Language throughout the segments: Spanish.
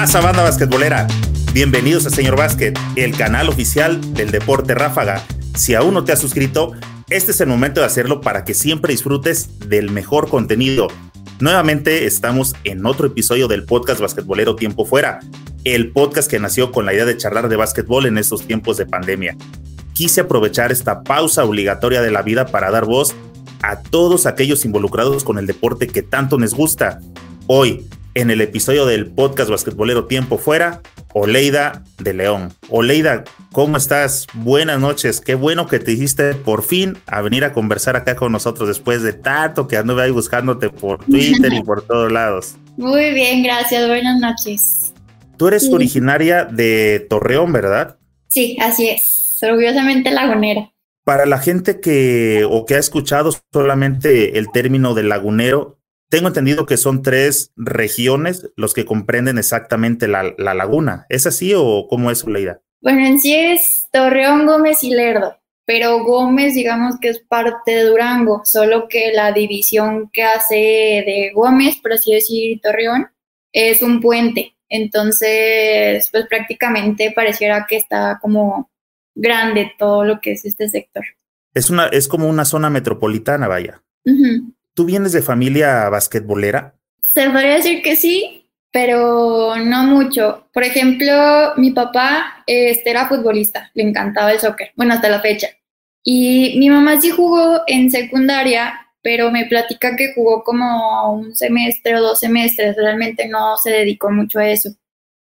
pasa, banda basquetbolera? Bienvenidos a Señor Básquet, el canal oficial del deporte ráfaga. Si aún no te has suscrito, este es el momento de hacerlo para que siempre disfrutes del mejor contenido. Nuevamente estamos en otro episodio del podcast basquetbolero Tiempo Fuera, el podcast que nació con la idea de charlar de básquetbol en estos tiempos de pandemia. Quise aprovechar esta pausa obligatoria de la vida para dar voz a todos aquellos involucrados con el deporte que tanto nos gusta. Hoy, en el episodio del podcast basquetbolero Tiempo Fuera, Oleida de León. Oleida, ¿cómo estás? Buenas noches. Qué bueno que te hiciste por fin a venir a conversar acá con nosotros después de tanto que anduve ahí buscándote por Twitter y por todos lados. Muy bien, gracias. Buenas noches. Tú eres originaria de Torreón, ¿verdad? Sí, así es. Orgullosamente lagunera. Para la gente que o que ha escuchado solamente el término de lagunero, tengo entendido que son tres regiones los que comprenden exactamente la, laguna. ¿Es así o cómo es, Leida? Bueno, en sí es Torreón, Gómez y Lerdo, pero Gómez digamos que es parte de Durango, solo que la división que hace de Gómez, por así decir, Torreón, es un puente. Entonces, pues prácticamente pareciera que está como grande todo lo que es este sector. Es, una, es como una zona metropolitana, vaya. ¿Tú vienes de familia basquetbolera? Se podría decir que sí, pero no mucho. Por ejemplo, mi papá este, era futbolista, le encantaba el soccer, bueno, hasta la fecha. Y mi mamá sí jugó en secundaria, pero me platica que jugó como un semestre o dos semestres, realmente no se dedicó mucho a eso.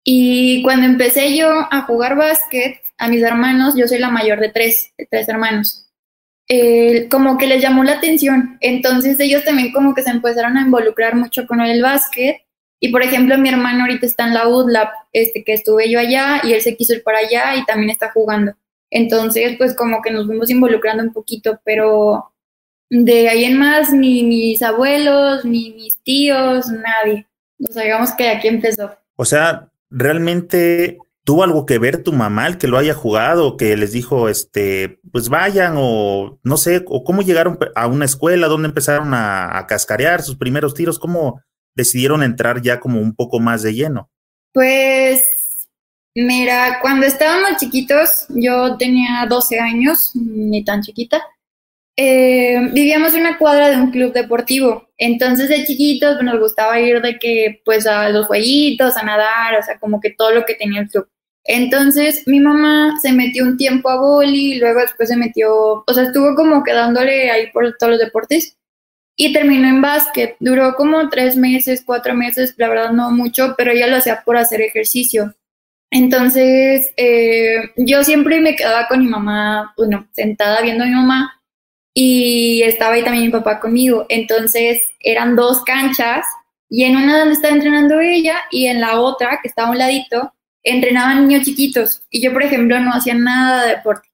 Y cuando empecé yo a jugar básquet, a mis hermanos, yo soy la mayor de tres, de tres hermanos como que les llamó la atención. Entonces ellos también como que se empezaron a involucrar mucho con el básquet. Y por ejemplo, mi hermano ahorita está en la UDLAP, este, que estuve yo allá y él se quiso ir para allá y también está jugando. Entonces, pues como que nos fuimos involucrando un poquito, pero de ahí en más, ni mis abuelos, ni mis tíos, nadie. O sea, digamos que aquí empezó. O sea, realmente ¿Tuvo algo que ver tu mamá el que lo haya jugado, que les dijo, este, pues vayan o no sé, o cómo llegaron a una escuela, dónde empezaron a, cascarear sus primeros tiros, cómo decidieron entrar ya como un poco más de lleno? Pues, mira, cuando estábamos chiquitos, yo tenía 12 años, ni tan chiquita, eh, vivíamos en una cuadra de un club deportivo. Entonces de chiquitos pues, nos gustaba ir de que pues a los jueguitos, a nadar, o sea, como que todo lo que tenía el club. Entonces mi mamá se metió un tiempo a boli, luego después se metió, o sea, estuvo como quedándole ahí por todos los deportes y terminó en básquet. Duró como tres meses, cuatro meses, la verdad no mucho, pero ella lo hacía por hacer ejercicio. Entonces eh, yo siempre me quedaba con mi mamá, bueno, sentada viendo a mi mamá y estaba ahí también mi papá conmigo. Entonces eran dos canchas y en una donde estaba entrenando ella y en la otra, que estaba a un ladito, entrenaban niños chiquitos y yo, por ejemplo, no hacía nada de deporte.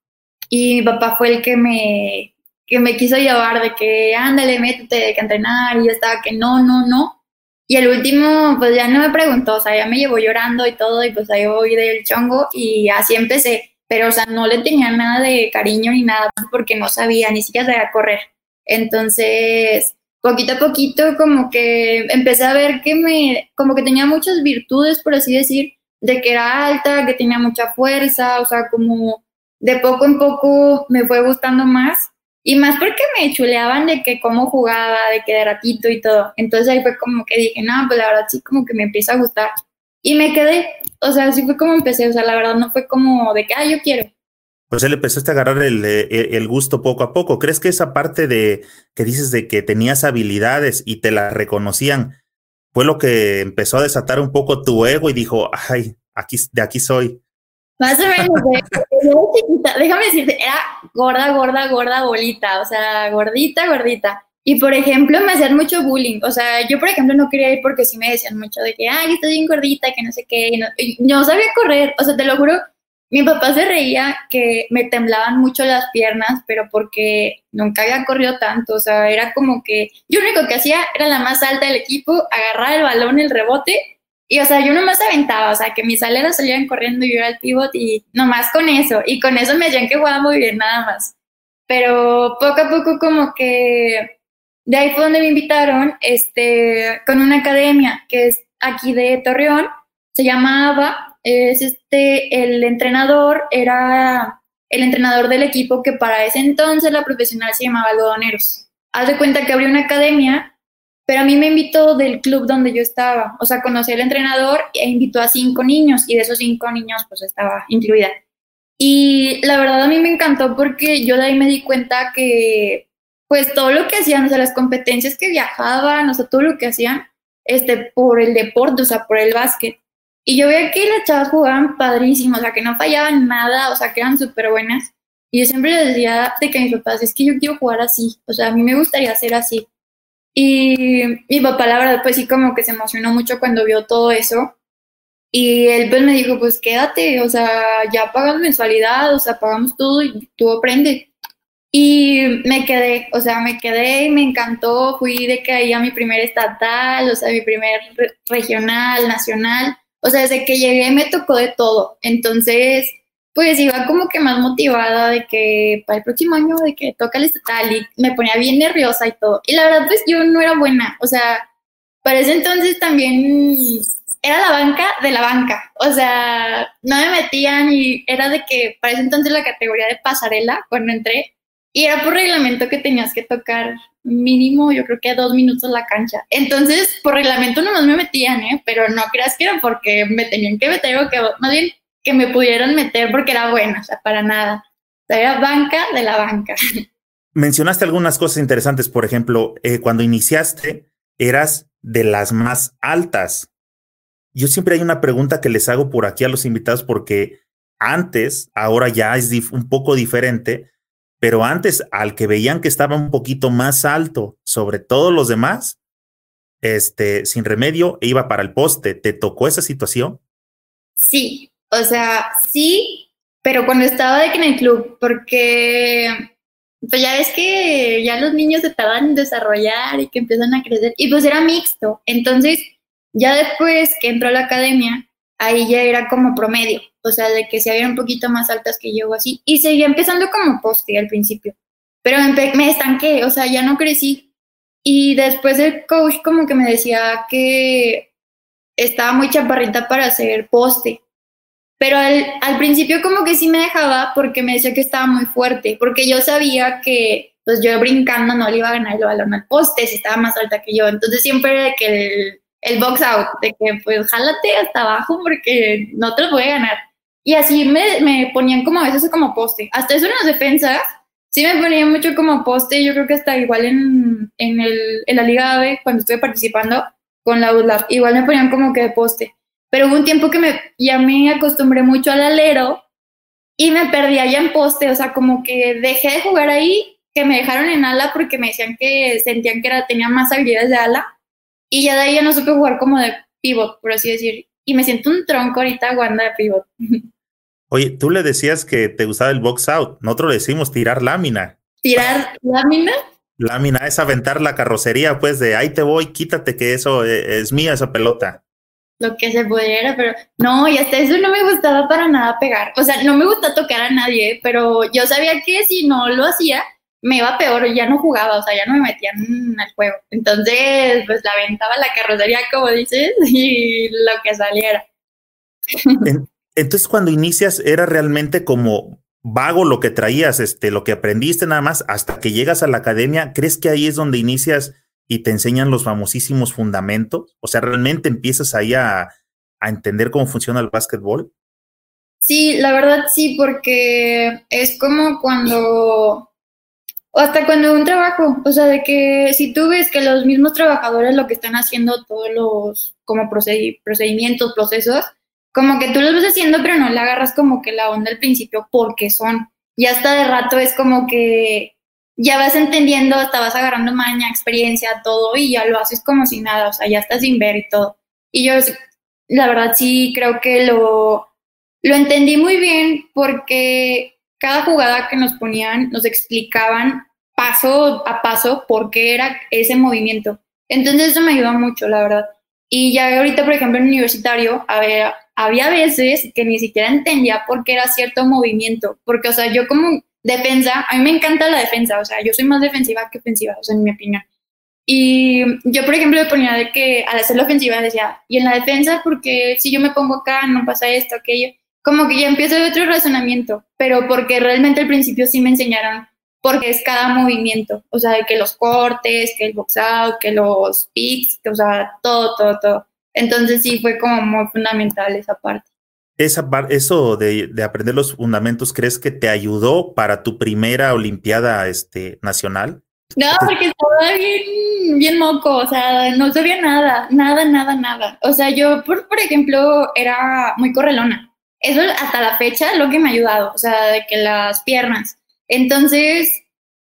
Y mi papá fue el que me, que me quiso llevar de que, ándale, métete, que entrenar, y yo estaba que no, no, no. Y el último, pues ya no me preguntó, o sea, ya me llevó llorando y todo, y pues ahí voy del chongo, y así empecé. Pero, o sea, no le tenía nada de cariño ni nada, porque no sabía, ni siquiera sabía correr. Entonces, poquito a poquito, como que empecé a ver que me, como que tenía muchas virtudes, por así decir, de que era alta, que tenía mucha fuerza, o sea, como de poco en poco me fue gustando más. Y más porque me chuleaban de que cómo jugaba, de que de ratito y todo. Entonces ahí fue como que dije, no, pues la verdad sí como que me empieza a gustar. Y me quedé, o sea, así fue como empecé, o sea, la verdad no fue como de que, ah, yo quiero. Pues él empezaste a agarrar el, el, gusto poco a poco. ¿Crees que esa parte de que dices de que tenías habilidades y te las reconocían, fue lo que empezó a desatar un poco tu ego y dijo, ay, aquí, de aquí soy. Más o menos, déjame decirte, era gorda, gorda, gorda, bolita, o sea, gordita, gordita. Y por ejemplo, me hacían mucho bullying. O sea, yo por ejemplo no quería ir porque sí me decían mucho de que, ay, estoy bien gordita, que no sé qué. Y no, sabía correr. O sea, te lo juro, mi papá se reía que me temblaban mucho las piernas, pero porque nunca había corrido tanto. O sea, era como que yo lo único que hacía era la más alta del equipo, agarrar el balón, el rebote. Y o sea, yo nomás aventaba, o sea, que mis aleras salían corriendo y yo era el pivot y nomás con eso. Y con eso me decían que jugaba muy bien, nada más. Pero poco a poco como que de ahí fue donde me invitaron este, con una academia que es aquí de Torreón se llamaba, es este, el entrenador era el entrenador del equipo que para ese entonces la profesional se llamaba Algodoneros. Haz de cuenta que abrió una academia, pero a mí me invitó del club donde yo estaba, o sea, conocí al entrenador e invitó a cinco niños y de esos cinco niños pues estaba incluida. Y la verdad a mí me encantó porque yo de ahí me di cuenta que pues todo lo que hacían, o sea, las competencias que viajaban, o sea, todo lo que hacían, este, por el deporte, o sea, por el básquet. Y yo veía que las chavas jugaban padrísimo, o sea, que no fallaban nada, o sea, que eran súper buenas. Y yo siempre les decía de que a mis papás, es que yo quiero jugar así, o sea, a mí me gustaría ser así. Y mi papá, la verdad, pues sí, como que se emocionó mucho cuando vio todo eso. Y él pues me dijo, pues quédate, o sea, ya pagas mensualidad, o sea, pagamos todo y tú aprendes. Y me quedé, o sea, me quedé y me encantó. Fui de que ahí a mi primer estatal, o sea, mi primer regional, nacional. O sea, desde que llegué me tocó de todo. Entonces, pues iba como que más motivada de que para el próximo año, de que toca el estatal y me ponía bien nerviosa y todo. Y la verdad, pues yo no era buena. O sea, para ese entonces también era la banca de la banca. O sea, no me metían y era de que para ese entonces la categoría de pasarela, cuando entré, y era por reglamento que tenías que tocar mínimo, yo creo que dos minutos la cancha. Entonces, por reglamento nomás me metían, ¿eh? Pero no creas que era porque me tenían que meter o que, más bien, que me pudieran meter porque era buena, o sea, para nada. O sea, era banca de la banca. Mencionaste algunas cosas interesantes, por ejemplo, eh, cuando iniciaste, eras de las más altas. Yo siempre hay una pregunta que les hago por aquí a los invitados porque antes, ahora ya es un poco diferente, pero antes al que veían que estaba un poquito más alto sobre todos los demás, este, sin remedio, iba para el poste. ¿Te tocó esa situación? Sí, o sea, sí, pero cuando estaba de que en el club, porque pues ya ves que ya los niños se tardan en desarrollar y que empiezan a crecer, y pues era mixto. Entonces, ya después que entró a la academia, ahí ya era como promedio, o sea, de que se habían un poquito más altas que yo o así, y seguía empezando como poste al principio, pero me estanqué, o sea, ya no crecí. Y después el coach como que me decía que estaba muy chaparrita para hacer poste, pero al, al principio como que sí me dejaba porque me decía que estaba muy fuerte, porque yo sabía que pues yo brincando no le iba a ganar el balón al poste si estaba más alta que yo, entonces siempre era que el el box out, de que pues jálate hasta abajo porque no te lo voy a ganar. Y así me, me ponían como a veces como poste. Hasta eso en las defensas, sí me ponían mucho como poste. Yo creo que hasta igual en, en, el, en la Liga AVE, cuando estuve participando con la ULAP, igual me ponían como que de poste. Pero hubo un tiempo que me, ya me acostumbré mucho al alero y me perdía ya en poste. O sea, como que dejé de jugar ahí, que me dejaron en ala porque me decían que sentían que era, tenía más habilidades de ala y ya de ahí ya no supe jugar como de pivot, por así decir. Y me siento un tronco ahorita jugando de pivot. Oye, tú le decías que te gustaba el box out. Nosotros le decimos tirar lámina. ¿Tirar lámina? Lámina es aventar la carrocería, pues de ahí te voy, quítate que eso eh, es mía, esa pelota. Lo que se pudiera, pero no, y hasta eso no me gustaba para nada pegar. O sea, no me gusta tocar a nadie, pero yo sabía que si no lo hacía, me iba peor, ya no jugaba, o sea, ya no me metían al juego. Entonces, pues la aventaba la carrocería, como dices, y lo que saliera. Entonces, cuando inicias, era realmente como vago lo que traías, este, lo que aprendiste nada más, hasta que llegas a la academia, ¿crees que ahí es donde inicias y te enseñan los famosísimos fundamentos? O sea, ¿realmente empiezas ahí a, a entender cómo funciona el básquetbol? Sí, la verdad sí, porque es como cuando o hasta cuando un trabajo, o sea, de que si tú ves que los mismos trabajadores lo que están haciendo todos los como procedimientos, procesos, como que tú los ves haciendo, pero no le agarras como que la onda al principio porque son. Y hasta de rato es como que ya vas entendiendo, hasta vas agarrando maña, experiencia, todo, y ya lo haces como si nada, o sea, ya estás sin ver y todo. Y yo, la verdad, sí creo que lo, lo entendí muy bien porque cada jugada que nos ponían nos explicaban paso a paso por qué era ese movimiento. Entonces eso me ayudó mucho, la verdad. Y ya ahorita, por ejemplo, en universitario, había, había veces que ni siquiera entendía por qué era cierto movimiento, porque, o sea, yo como defensa, a mí me encanta la defensa, o sea, yo soy más defensiva que ofensiva, o sea, en mi opinión. Y yo, por ejemplo, me ponía de que al hacer la ofensiva decía, y en la defensa, porque si yo me pongo acá, no pasa esto, aquello. Como que ya empieza otro razonamiento, pero porque realmente al principio sí me enseñaron porque es cada movimiento, o sea, que los cortes, que el box out, que los picks, que, o sea, todo, todo, todo. Entonces sí fue como muy fundamental esa parte. Esa eso de, de, aprender los fundamentos, ¿crees que te ayudó para tu primera Olimpiada este, nacional? No, porque estaba bien, bien moco, o sea, no sabía nada, nada, nada, nada. O sea, yo, por, por ejemplo, era muy correlona. Eso hasta la fecha lo que me ha ayudado, o sea, de que las piernas. Entonces,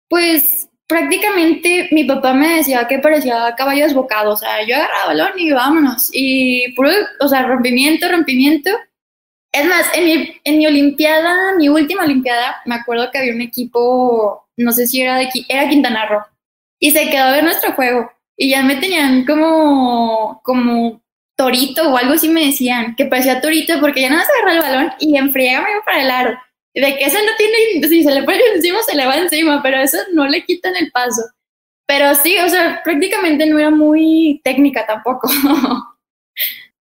pues prácticamente mi papá me decía que parecía caballo desbocado, o sea, yo agarraba el balón y vámonos. Y o sea, rompimiento, rompimiento. Es más, en mi, en mi Olimpiada, mi última Olimpiada, me acuerdo que había un equipo, no sé si era de era Quintana Roo, y se quedó de nuestro juego. Y ya me tenían como, como torito o algo así me decían, que parecía torito porque ya no se agarraba el balón y en friega me iba para el aro de que eso no tiene, si se le pone encima, se le va encima, pero eso no le quitan el paso. Pero sí, o sea, prácticamente no era muy técnica tampoco.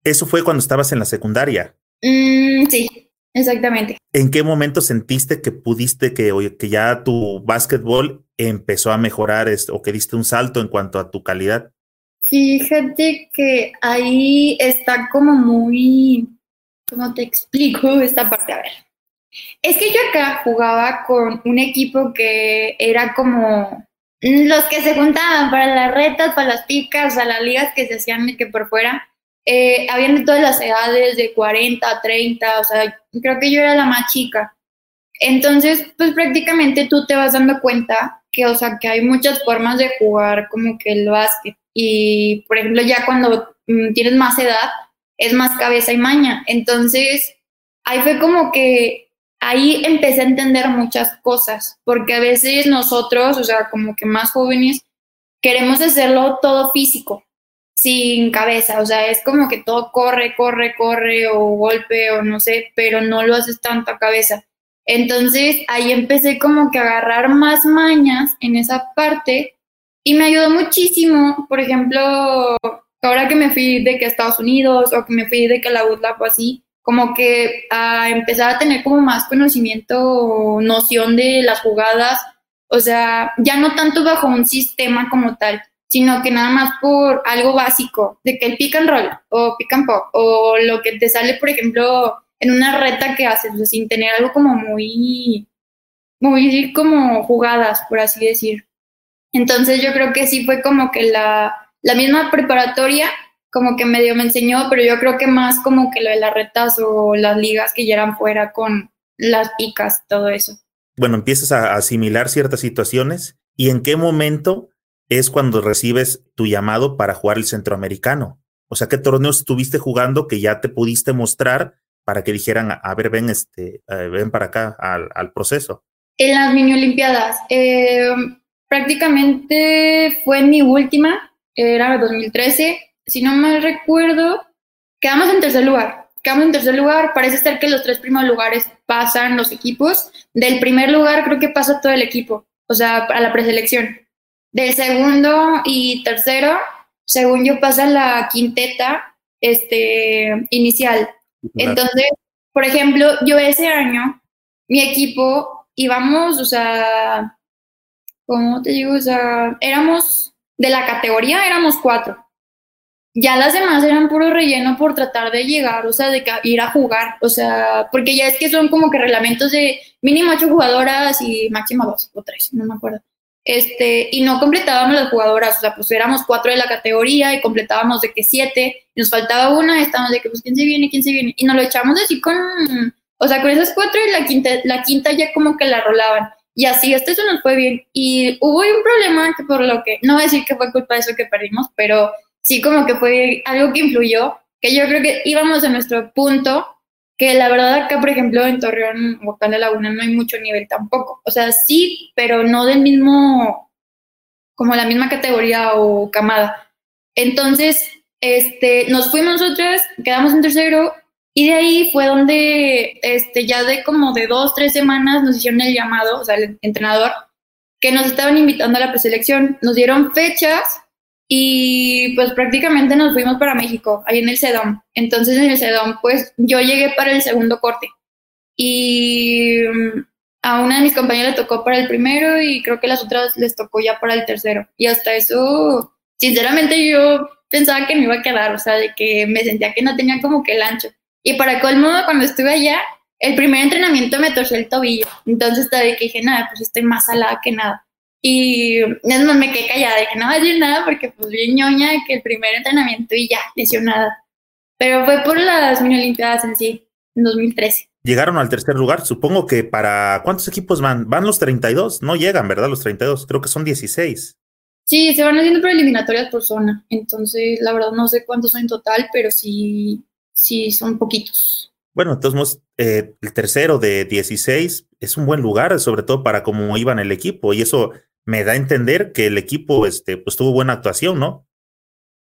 Eso fue cuando estabas en la secundaria. Mm, sí, exactamente. ¿En qué momento sentiste que pudiste, que, que ya tu básquetbol empezó a mejorar o que diste un salto en cuanto a tu calidad? Fíjate que ahí está como muy, ¿cómo te explico esta parte? A ver, es que yo acá jugaba con un equipo que era como los que se juntaban para las retas, para las picas, a las ligas que se hacían que por fuera. Eh, habían de todas las edades, de 40 a 30, o sea, creo que yo era la más chica. Entonces, pues prácticamente tú te vas dando cuenta que, o sea, que hay muchas formas de jugar como que el básquet. Y, por ejemplo, ya cuando mm, tienes más edad, es más cabeza y maña. Entonces, ahí fue como que ahí empecé a entender muchas cosas, porque a veces nosotros, o sea, como que más jóvenes, queremos hacerlo todo físico, sin cabeza, o sea, es como que todo corre, corre, corre o golpe o no sé, pero no lo haces tanto a cabeza. Entonces ahí empecé como que a agarrar más mañas en esa parte y me ayudó muchísimo, por ejemplo, ahora que me fui de que Estados Unidos o que me fui de que la UTLAP o así, como que a empezar a tener como más conocimiento, noción de las jugadas, o sea, ya no tanto bajo un sistema como tal, sino que nada más por algo básico, de que el pick and roll o pick and pop, o lo que te sale, por ejemplo, en una reta que haces, sin tener algo como muy, muy como jugadas, por así decir. Entonces yo creo que sí fue como que la, la misma preparatoria como que medio me enseñó, pero yo creo que más como que lo de las retas o las ligas que ya eran fuera con las picas, todo eso. Bueno, empiezas a asimilar ciertas situaciones y en qué momento es cuando recibes tu llamado para jugar el centroamericano. O sea, ¿qué torneos estuviste jugando que ya te pudiste mostrar para que dijeran, a ver, ven, este, eh, ven para acá al, proceso? En las mini olimpiadas, eh, prácticamente fue mi última, era 2013, si no me recuerdo, quedamos en tercer lugar. Quedamos en tercer lugar. Parece ser que los tres primeros lugares pasan los equipos. Del primer lugar creo que pasa todo el equipo, o sea, a la preselección. Del segundo y tercero, según yo, pasa la quinteta este, inicial. Entonces, por ejemplo, yo ese año, mi equipo íbamos, o sea, ¿cómo te digo? O sea, éramos de la categoría, éramos cuatro. Ya las demás eran puro relleno por tratar de llegar, o sea, de ir a jugar, o sea, porque ya es que son como que reglamentos de mínimo ocho jugadoras y máximo dos o tres, no me acuerdo. Este, y no completábamos las jugadoras, o sea, pues éramos cuatro de la categoría y completábamos de que siete, nos faltaba una, estábamos de que pues quién se viene, quién se viene, y nos lo echamos así con, o sea, con esas cuatro y la quinta, la quinta ya como que la rolaban. Y así, esto eso nos fue bien. Y hubo un problema que por lo que, no voy a decir que fue culpa de eso que perdimos, pero sí como que fue algo que influyó, que yo creo que íbamos a nuestro punto, que la verdad acá, por ejemplo, en Torreón en la Laguna no hay mucho nivel tampoco. O sea, sí, pero no del mismo, como la misma categoría o camada. Entonces, este, nos fuimos nosotras, quedamos en tercero y de ahí fue donde, este, ya de como de dos, tres semanas nos hicieron el llamado, o sea, el entrenador, que nos estaban invitando a la preselección. Nos dieron fechas y pues prácticamente nos fuimos para México, ahí en el Sedón. Entonces en el Sedón, pues yo llegué para el segundo corte y mm, a una de mis compañeras le tocó para el primero y creo que las otras les tocó ya para el tercero. Y hasta eso, sinceramente yo pensaba que me iba a quedar, o sea, de que me sentía que no tenía como que el ancho. Y para colmo, cuando estuve allá, el primer entrenamiento me torció el tobillo. Entonces de que dije, nada, pues estoy más salada que nada. Y es más, me quedé callada, dije, no voy a decir nada porque pues bien ñoña que el primer entrenamiento y ya, lesionada. Pero fue por las mini olimpiadas en sí, en 2013. Llegaron al tercer lugar, supongo que para ¿cuántos equipos van? Van los 32, no llegan, ¿verdad? Los 32, creo que son 16. Sí, se van haciendo preliminatorias por zona, entonces la verdad no sé cuántos son en total, pero sí, sí son poquitos. Bueno, entonces eh, el tercero de 16 es un buen lugar, sobre todo para cómo iban el equipo, y eso me da a entender que el equipo este, pues tuvo buena actuación, ¿no?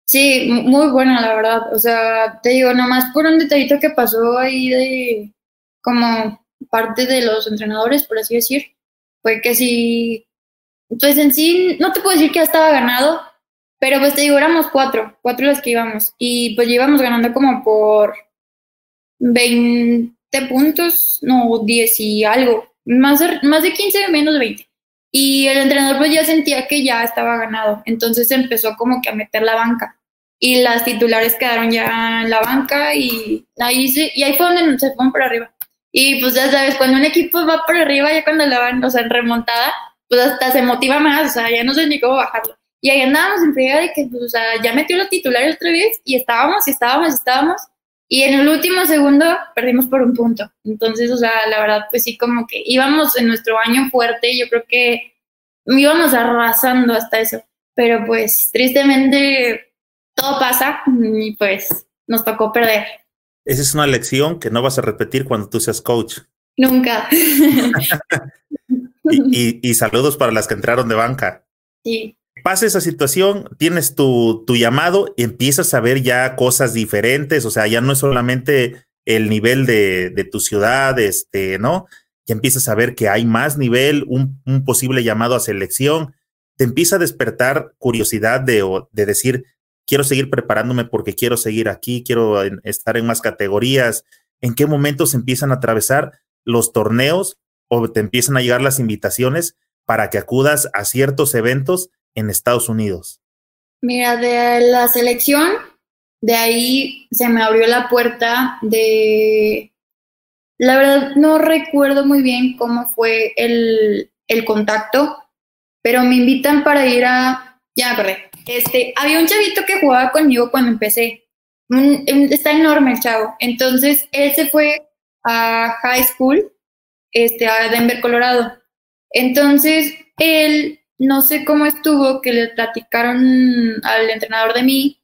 Sí, muy buena, la verdad. O sea, te digo, nomás por un detallito que pasó ahí de como parte de los entrenadores, por así decir, fue que sí, pues en sí, no te puedo decir que ya estaba ganado, pero pues te digo, éramos cuatro, cuatro las que íbamos, y pues íbamos ganando como por 20 puntos, no, 10 y algo, más más de 15, menos de 20. Y el entrenador pues ya sentía que ya estaba ganado, entonces empezó como que a meter la banca. Y las titulares quedaron ya en la banca y ahí, se, y ahí fue donde se fueron por arriba. Y pues ya sabes, cuando un equipo va por arriba, ya cuando la van, o sea, en remontada, pues hasta se motiva más, o sea, ya no sé ni cómo bajarlo. Y ahí andábamos en friega de que, pues, o sea, ya metió los titulares otra vez y estábamos, y estábamos, y estábamos. Y en el último segundo perdimos por un punto. Entonces, o sea, la verdad, pues sí, como que íbamos en nuestro año fuerte, yo creo que íbamos arrasando hasta eso. Pero pues tristemente todo pasa y pues nos tocó perder. Esa es una lección que no vas a repetir cuando tú seas coach. Nunca. y, y, saludos para las que entraron de banca. Sí. Pasa esa situación, tienes tu, tu llamado y empiezas a ver ya cosas diferentes, o sea, ya no es solamente el nivel de, de tu ciudad, este, ¿no? Ya empiezas a ver que hay más nivel, un, un posible llamado a selección, te empieza a despertar curiosidad de, de decir, quiero seguir preparándome porque quiero seguir aquí, quiero estar en más categorías. ¿En qué momentos empiezan a atravesar los torneos o te empiezan a llegar las invitaciones para que acudas a ciertos eventos en Estados Unidos? Mira, de la selección, de ahí se me abrió la puerta de... La verdad no recuerdo muy bien cómo fue el, el contacto, pero me invitan para ir a... Ya acordé. Este, había un chavito que jugaba conmigo cuando empecé. está enorme el chavo. Entonces, él se fue a high school, este, a Denver, Colorado. Entonces, él, no sé cómo estuvo, que le platicaron al entrenador de mí,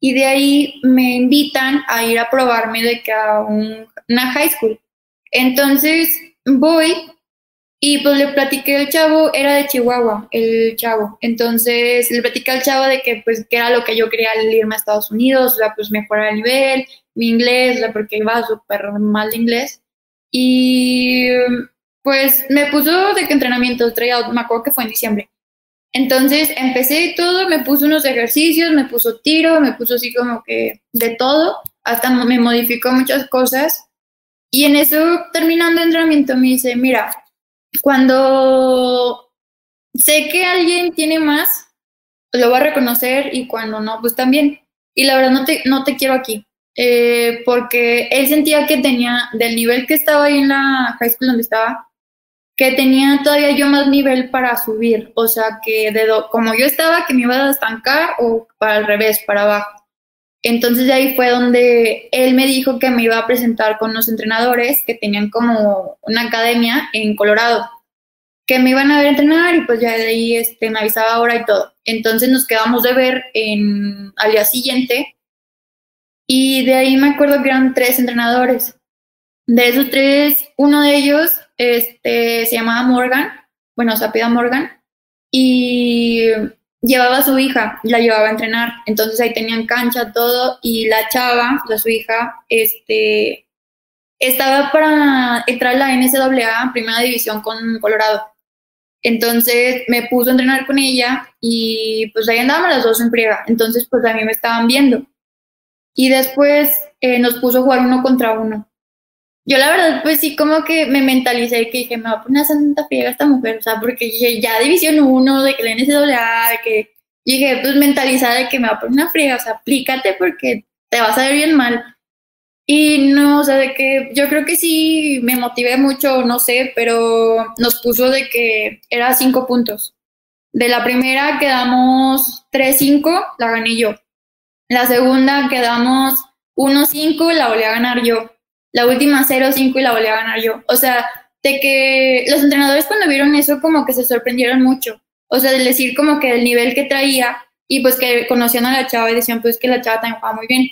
y de ahí me invitan a ir a probarme de que a una high school. Entonces, voy y pues le platiqué al chavo, era de Chihuahua, el chavo. Entonces le platiqué al chavo de que pues que era lo que yo quería irme a Estados Unidos, o pues mejorar el nivel, mi inglés, porque iba súper mal de inglés. Y pues me puso de que entrenamiento, traía, me acuerdo que fue en diciembre. Entonces empecé todo, me puso unos ejercicios, me puso tiro, me puso así como que de todo, hasta me modificó muchas cosas. Y en eso, terminando el entrenamiento, me dice, mira, cuando sé que alguien tiene más, lo va a reconocer y cuando no, pues también. Y la verdad no te, no te quiero aquí, eh, porque él sentía que tenía, del nivel que estaba ahí en la high school donde estaba, que tenía todavía yo más nivel para subir, o sea, que como yo estaba, que me iba a estancar o para el revés, para abajo. Entonces de ahí fue donde él me dijo que me iba a presentar con los entrenadores que tenían como una academia en Colorado, que me iban a ver entrenar y pues ya de ahí este, me avisaba ahora y todo. Entonces nos quedamos de ver al día siguiente y de ahí me acuerdo que eran tres entrenadores. De esos tres, uno de ellos este, se llamaba Morgan, bueno, se Morgan, y llevaba a su hija, la llevaba a entrenar, entonces ahí tenían cancha, todo, y la chava, la su hija, este, estaba para entrar a la NCAA, primera división con Colorado. Entonces me puso a entrenar con ella y pues ahí andábamos las dos en friega. Entonces pues a mí me estaban viendo. Y después eh, nos puso a jugar uno contra uno. Yo la verdad pues sí como que me mentalicé que dije, me va a poner a santa friega esta mujer, o sea, porque dije, ya división uno, de que la NCAA, de que dije, pues mentalizada de que me va a poner una friega, o sea, aplícate porque te vas a ver bien mal. Y no, o sea, de que yo creo que sí me motivé mucho, no sé, pero nos puso de que era cinco puntos. De la primera quedamos 3-5, la gané yo. La segunda quedamos 1-5, la volví a ganar yo. La última 0-5 y la volví a ganar yo. O sea, de que los entrenadores cuando vieron eso como que se sorprendieron mucho. O sea, de decir como que el nivel que traía y pues que conocían a la chava y decían pues que la chava también jugaba muy bien.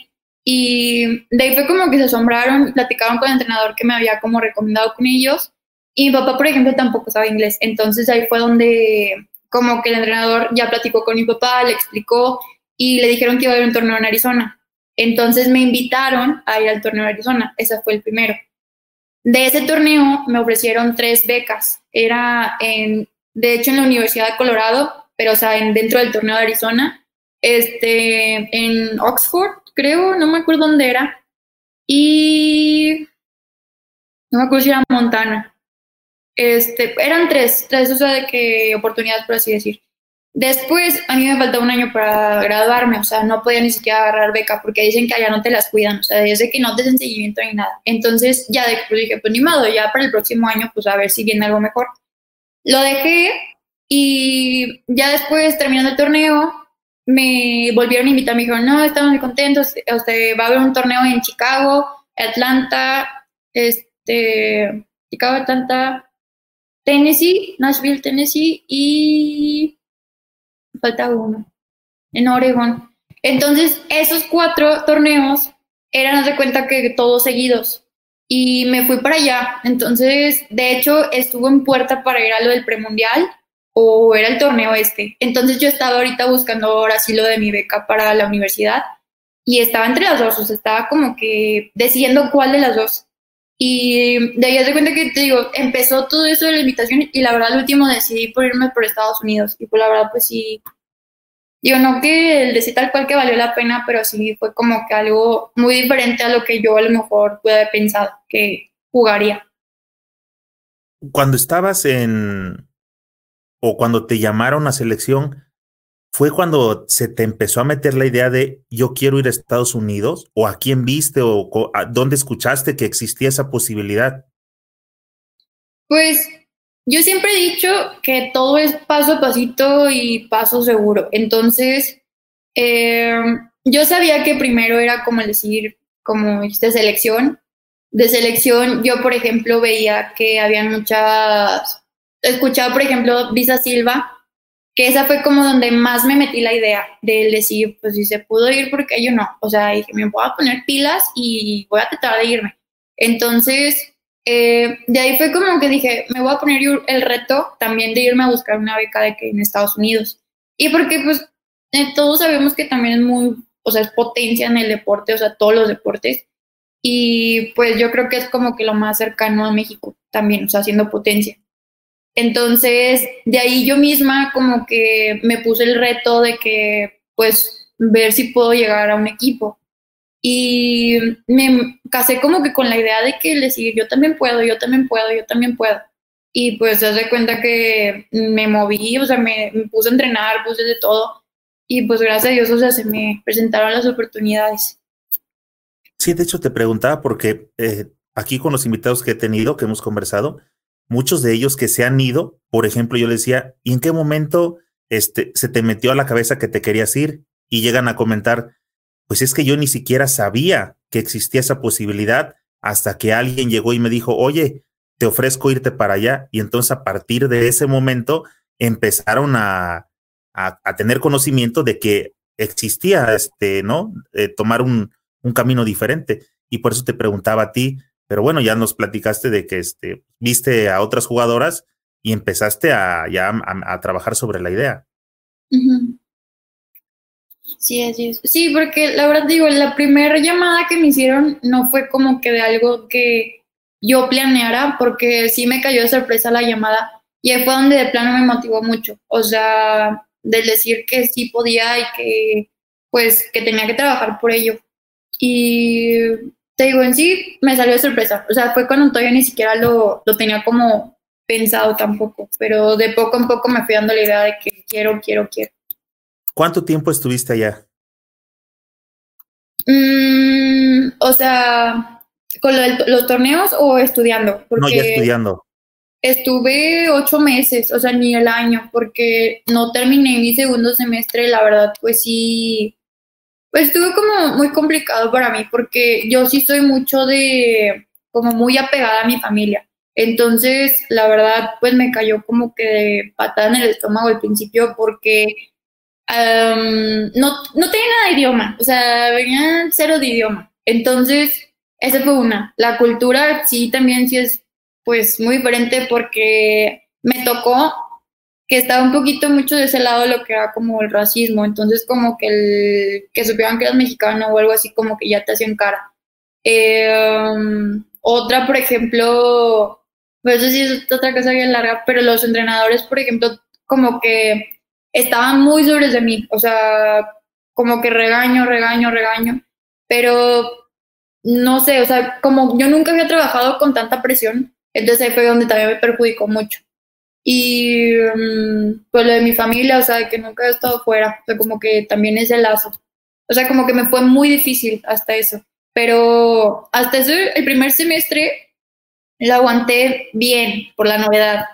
Y de ahí fue como que se asombraron, platicaron con el entrenador que me había como recomendado con ellos. Y mi papá, por ejemplo, tampoco sabe inglés. Entonces ahí fue donde como que el entrenador ya platicó con mi papá, le explicó y le dijeron que iba a haber un torneo en Arizona. Entonces me invitaron a ir al torneo de Arizona. Ese fue el primero. De ese torneo me ofrecieron tres becas. Era en, de hecho, en la Universidad de Colorado, pero o sea, en, dentro del torneo de Arizona, este, en Oxford creo, no me acuerdo dónde era. Y no me acuerdo si era Montana. Este, eran tres, tres, o sea, de oportunidades, por así decir. Después, a mí me faltaba un año para graduarme, o sea, no podía ni siquiera agarrar beca porque dicen que allá no te las cuidan, o sea, desde que no te den seguimiento ni nada. Entonces, ya después dije, pues ni modo, ya para el próximo año, pues a ver si viene algo mejor. Lo dejé y ya después, terminando el torneo, me volvieron a invitar, me dijeron, no, estamos muy contentos, usted va a haber un torneo en Chicago, Atlanta, este, Chicago, Atlanta, Tennessee, Nashville, Tennessee y falta uno, en Oregon. Entonces, esos cuatro torneos eran, de cuenta que todos seguidos. Y me fui para allá. Entonces, de hecho, estuvo en puerta para ir a lo del premundial o era el torneo este. Entonces yo estaba ahorita buscando ahora sí lo de mi beca para la universidad y estaba entre las dos, o sea, estaba como que decidiendo cuál de las dos. Y de ahí de cuenta que te digo, empezó todo eso de la invitación y la verdad al último decidí por irme por Estados Unidos y pues la verdad pues sí, digo, no que el decir tal cual que valió la pena, pero sí fue como que algo muy diferente a lo que yo a lo mejor pude haber pensado que jugaría. Cuando estabas en, o cuando te llamaron a selección, fue cuando se te empezó a meter la idea de yo quiero ir a Estados Unidos? ¿O a quién viste o a dónde escuchaste que existía esa posibilidad? Pues yo siempre he dicho que todo es paso a pasito y paso seguro. Entonces, em, yo sabía que primero era como decir, como de selección. De selección, yo, por ejemplo, veía que había muchas escuchado, por ejemplo, Visa Silva, que esa fue como donde más me metí la idea de decir, pues si se pudo ir, porque yo no? O sea, dije, me voy a poner pilas y voy a tratar de irme. Entonces, eh, de ahí fue como que dije, me voy a poner el reto también de irme a buscar una beca de que en Estados Unidos. Y porque pues eh, todos sabemos que también es muy, o sea, es potencia en el deporte, o sea, todos los deportes. Y pues yo creo que es como que lo más cercano a México también, o sea, siendo potencia. Entonces, de ahí yo misma como que me puse el reto de que, pues, ver si puedo llegar a un equipo. Y me casé como que con la idea de que le sigue, yo también puedo, yo también puedo, yo también puedo. Y pues se hace cuenta que me moví, o sea, me, puse a entrenar, puse de todo. Y pues gracias a Dios, o sea, se me presentaron las oportunidades. Sí, de hecho te preguntaba porque eh, aquí con los invitados que he tenido, que hemos conversado, muchos de ellos que se han ido, por ejemplo, yo les decía, ¿y en qué momento este, se te metió a la cabeza que te querías ir? Y llegan a comentar, pues es que yo ni siquiera sabía que existía esa posibilidad hasta que alguien llegó y me dijo, oye, te ofrezco irte para allá. Y entonces a partir de ese momento empezaron a, a, tener conocimiento de que existía, este, ¿no? Eh, tomar un, un camino diferente. Y por eso te preguntaba a ti, pero bueno, ya nos platicaste de que este, viste a otras jugadoras y empezaste a, ya a, trabajar sobre la idea. Sí, así es. Sí, porque la verdad digo, la primera llamada que me hicieron no fue como que de algo que yo planeara, porque sí me cayó de sorpresa la llamada. Y ahí fue donde de plano me motivó mucho. O sea, del decir que sí podía y que pues que tenía que trabajar por ello. Y te digo, en sí me salió de sorpresa. O sea, fue cuando todavía ni siquiera lo, lo tenía como pensado tampoco, pero de poco en poco me fui dando la idea de que quiero, quiero, quiero. ¿Cuánto tiempo estuviste allá? Mm, o sea, ¿con los torneos o estudiando? no, ya estudiando. Estuve ocho meses, o sea, ni el año, porque no terminé mi segundo semestre, la verdad, pues sí, pues estuvo como muy complicado para mí, porque yo sí soy mucho de, como muy apegada a mi familia. Entonces, la verdad, pues me cayó como que de patada en el estómago al principio, porque no, no tenía nada de idioma, o sea, venía cero de idioma. Entonces, esa fue una. La cultura sí también sí es pues muy diferente porque me tocó que estaba un poquito mucho de ese lado lo que era como el racismo, entonces como que el que supieran que eras mexicano o algo así como que ya te hacían cara. Em, otra, por ejemplo, pues eso sí es otra cosa bien larga, pero los entrenadores, por ejemplo, como que estaban muy sobre de mí, o sea, como que regaño, regaño, regaño, pero no sé, o sea, como yo nunca había trabajado con tanta presión, entonces ahí fue donde también me perjudicó mucho. Y mm, pues lo de mi familia, o sea, que nunca he estado fuera, o sea, como que también es el lazo. O sea, como que me fue muy difícil hasta eso. Pero hasta eso, el primer semestre lo aguanté bien por la novedad.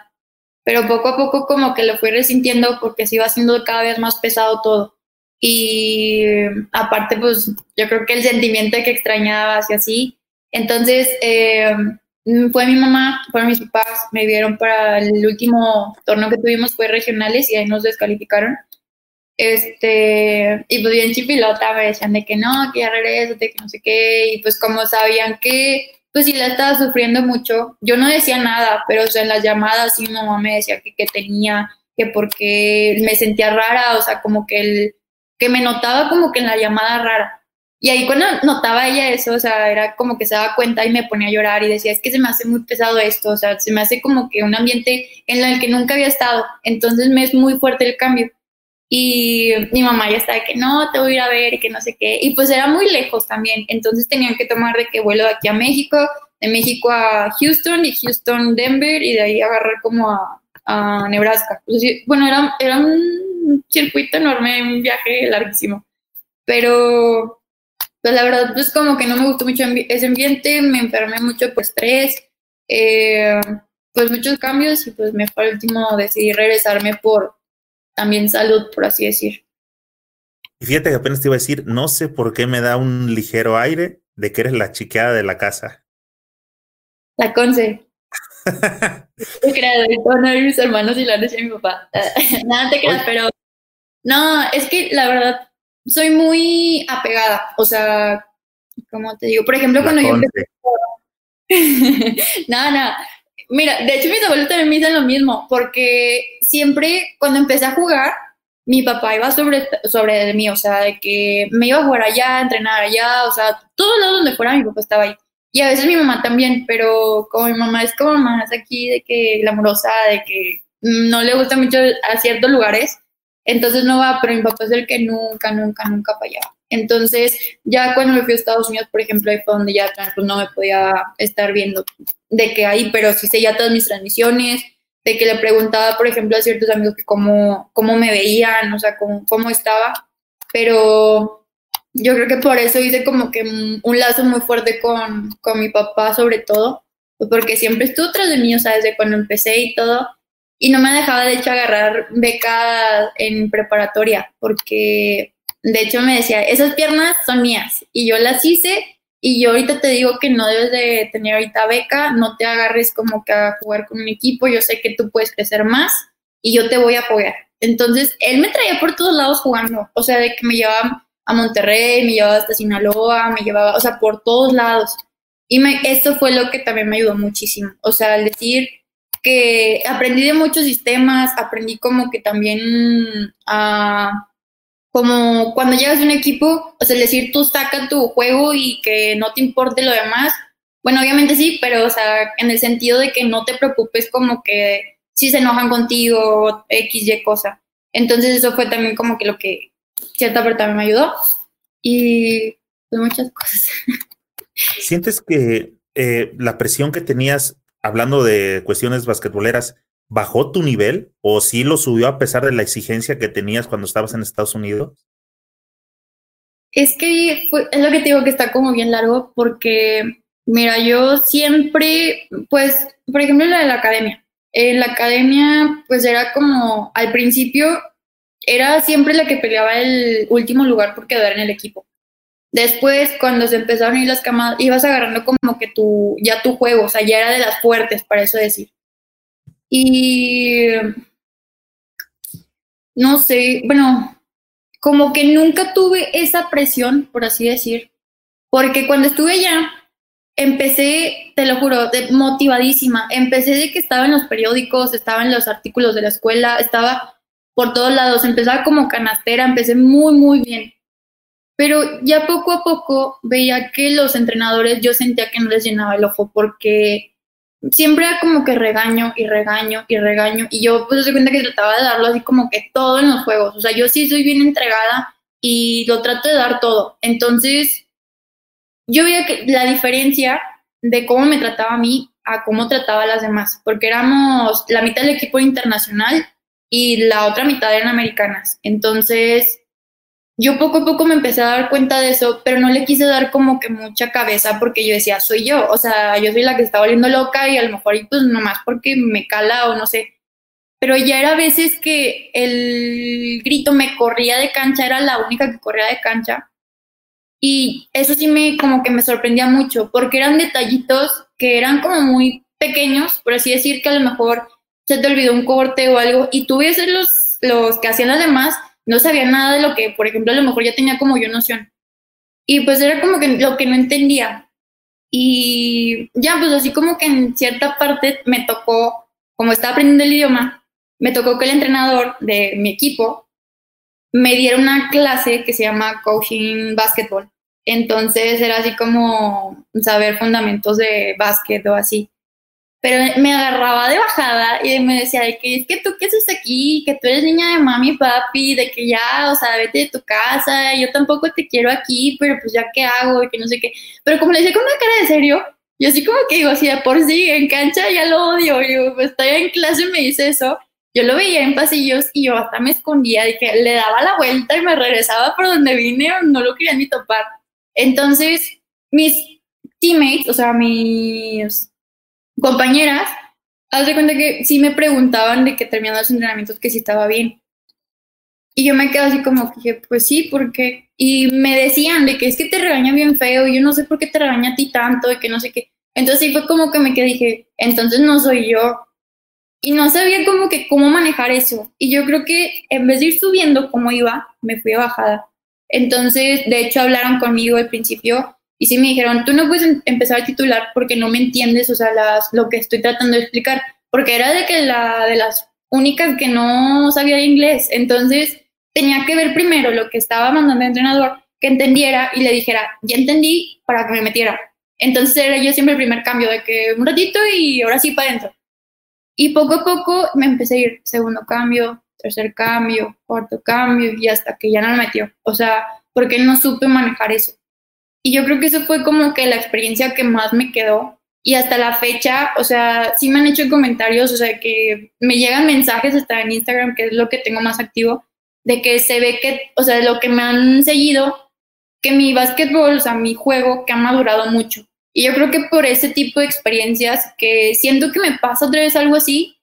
Pero poco a poco como que lo fui resintiendo porque se iba siendo cada vez más pesado todo. Y aparte, pues yo creo que el sentimiento de que extrañaba así así. Entonces, eh, Mm, fue mi mamá, fueron mis papás, me vieron para el último torneo que tuvimos, fue regionales y ahí nos descalificaron. Este, y pues bien chipilota me decían de que no, que ya de que no sé qué, y pues como sabían que, pues si la estaba sufriendo mucho, yo no decía nada, pero o sea, en las llamadas sí mi mamá me decía que, que tenía, que porque me sentía rara, o sea, como que el, que me notaba como que en la llamada rara. Y ahí cuando notaba ella eso, o sea, era como que se daba cuenta y me ponía a llorar y decía, es que se me hace muy pesado esto, o sea, se me hace como que un ambiente en el que nunca había estado, entonces me es muy fuerte el cambio. Y mi mamá ya estaba que no, te voy a ir a ver y que no sé qué, y pues era muy lejos también, entonces tenían que tomar de que vuelo de aquí a México, de México a Houston y Houston, Denver y de ahí agarrar como a, a Nebraska. bueno, era, era un circuito enorme, un viaje larguísimo, pero pues la verdad, pues como que no me gustó mucho ese ambiente, me enfermé mucho por estrés, eh, pues muchos cambios y pues mejor al último decidí regresarme por también salud, por así decir. Y fíjate que apenas te iba a decir, no sé por qué me da un ligero aire de que eres la chiqueada de la casa. La Conce. te creas, no mis hermanos y la de mi papá. Nada te creas, pero no, es que la verdad soy muy apegada, o sea, como te digo, por ejemplo, cuando yo empecé... nada, nada. Mira, de hecho mis abuelos también me dicen lo mismo, porque siempre cuando empecé a jugar, mi papá iba sobre, sobre mí, o sea, de que me iba a jugar allá, a entrenar allá, o sea, todos lados donde fuera mi papá estaba ahí. Y a veces mi mamá también, pero como mi mamá es como más aquí de que amorosa, de que no le gusta mucho a ciertos lugares, entonces no va, pero mi papá es el que nunca, nunca, nunca fallaba. Entonces, ya cuando me fui a Estados Unidos, por ejemplo, ahí fue donde ya pues, no me podía estar viendo de que ahí, pero sí seguía todas mis transmisiones, de que le preguntaba, por ejemplo, a ciertos amigos que cómo, cómo me veían, o sea, cómo, cómo estaba, pero yo creo que por eso hice como que un lazo muy fuerte con, con mi papá sobre todo, porque siempre estuvo tras de mí, o sea, desde cuando empecé y todo, y no me dejaba de hecho agarrar beca en preparatoria, porque de hecho me decía, esas piernas son mías y yo las hice y yo ahorita te digo que no debes de tener ahorita beca, no te agarres como que a jugar con un equipo, yo sé que tú puedes crecer más y yo te voy a apoyar. Entonces, él me traía por todos lados jugando, o sea, de que me llevaba a Monterrey, me llevaba hasta Sinaloa, me llevaba, o sea, por todos lados. Y esto fue lo que también me ayudó muchísimo, o sea, al decir, que aprendí de muchos sistemas, aprendí como que también a, como cuando llegas a un equipo, o sea, decir tú saca tu juego y que no te importe lo demás, bueno, obviamente sí, pero o sea, en el sentido de que no te preocupes como que si se enojan contigo, X, Y cosa. Entonces eso fue también como que lo que cierta parte también me ayudó y pues muchas cosas. ¿Sientes que eh, la presión que tenías hablando de cuestiones basquetboleras bajó tu nivel o sí lo subió a pesar de la exigencia que tenías cuando estabas en Estados Unidos? Es que es lo que te digo que está como bien largo porque, mira, yo siempre, pues, por ejemplo, la de la academia. En la academia, pues era como, al principio, era siempre la que peleaba el último lugar por quedar en el equipo. Después, cuando se empezaron a ir las camadas, ibas agarrando como que tu, ya tu juego, o sea, ya era de las fuertes, para eso decir. Y no sé, bueno, como que nunca tuve esa presión, por así decir, porque cuando estuve allá, empecé, te lo juro, motivadísima. Empecé de que estaba en los periódicos, estaba en los artículos de la escuela, estaba por todos lados, empezaba como canastera, empecé muy, muy bien. Pero ya poco a poco veía que los entrenadores yo sentía que no les llenaba el ojo porque siempre era como que regaño y regaño y regaño. Y yo pues se cuenta que trataba de darlo así como que todo en los juegos. O sea, yo sí soy bien entregada y lo trato de dar todo. Entonces, yo veía que la diferencia de cómo me trataba a mí a cómo trataba a las demás, porque éramos la mitad del equipo internacional y la otra mitad eran americanas. Entonces, yo poco a poco me empecé a dar cuenta de eso, pero no le quise dar como que mucha cabeza porque yo decía, soy yo, o sea, yo soy la que está volviendo loca y a lo mejor pues nomás porque me cala o no sé. Pero ya era veces que el grito me corría de cancha, era la única que corría de cancha. Y eso sí me como que me sorprendía mucho porque eran detallitos que eran como muy pequeños, por así decir, que a lo mejor se te olvidó un corte o algo y tú ves los, los que hacían los demás no sabía nada de lo que, por ejemplo, a lo mejor ya tenía como yo noción. Y pues era como que lo que no entendía. Y ya, pues así como que en cierta parte me tocó, como estaba aprendiendo el idioma, me tocó que el entrenador de mi equipo me diera una clase que se llama Coaching Basketball. Entonces era así como saber fundamentos de básquet o así pero me agarraba de bajada y me decía de que es que tú qué haces aquí, que tú eres niña de mami y papi, de que ya, o sea, vete de tu casa, yo tampoco te quiero aquí, pero pues ya qué hago y que no sé qué. Pero como le decía con una cara de serio, yo así como que digo, así de por sí, en cancha ya lo odio, yo pues, estoy en clase y me dice eso, yo lo veía en pasillos y yo hasta me escondía, de que le daba la vuelta y me regresaba por donde vine, no lo quería ni topar. Entonces, mis teammates, o sea, mis compañeras, haz de cuenta que sí me preguntaban de que terminando los entrenamientos que si estaba bien. Y yo me quedo así como dije, pues sí, porque Y me decían de que es que te regaña bien feo, y yo no sé por qué te regaña a ti tanto, y que no sé qué. Entonces sí fue como que me quedé, dije, entonces no soy yo. Y no sabía como que cómo manejar eso. Y yo creo que en vez de ir subiendo como iba, me fui a bajada. Entonces, de hecho, hablaron conmigo al principio y sí me dijeron, tú no puedes em-, empezar a titular porque no me entiendes, o sea, las, lo que estoy tratando de explicar, porque era de que la de las únicas que no sabía inglés, entonces tenía que ver primero lo que estaba mandando el entrenador, que entendiera y le dijera, ya entendí, para que me metiera. Entonces era yo siempre el primer cambio, de que un ratito y ahora sí para adentro. Y poco a poco me empecé a ir, segundo cambio, tercer cambio, cuarto cambio, y hasta que ya no me metió. O sea, porque no supe manejar eso. Y yo creo que eso fue como que la experiencia que más me quedó. Y hasta la fecha, o sea, sí me han hecho comentarios, o sea, que me llegan mensajes hasta en Instagram, que es lo que tengo más activo, de que se ve que, o sea, de lo que me han seguido, que mi básquetbol, o sea, mi juego, que ha madurado mucho. Y yo creo que por ese tipo de experiencias, que siento que me pasa otra vez algo así,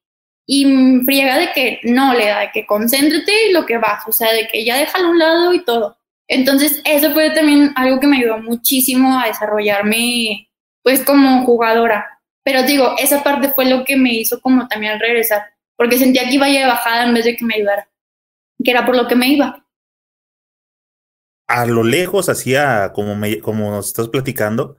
y friega de que no, le da, de que concéntrate y lo que vas, o sea, de que ya déjalo a un lado y todo. Entonces, eso fue también algo que me ayudó muchísimo a desarrollarme, pues, como jugadora. Pero digo, esa parte fue lo que me hizo como también regresar, porque sentía que iba ya de bajada en vez de que me ayudara, que era por lo que me iba. A lo lejos, hacía como, me, como nos estás platicando,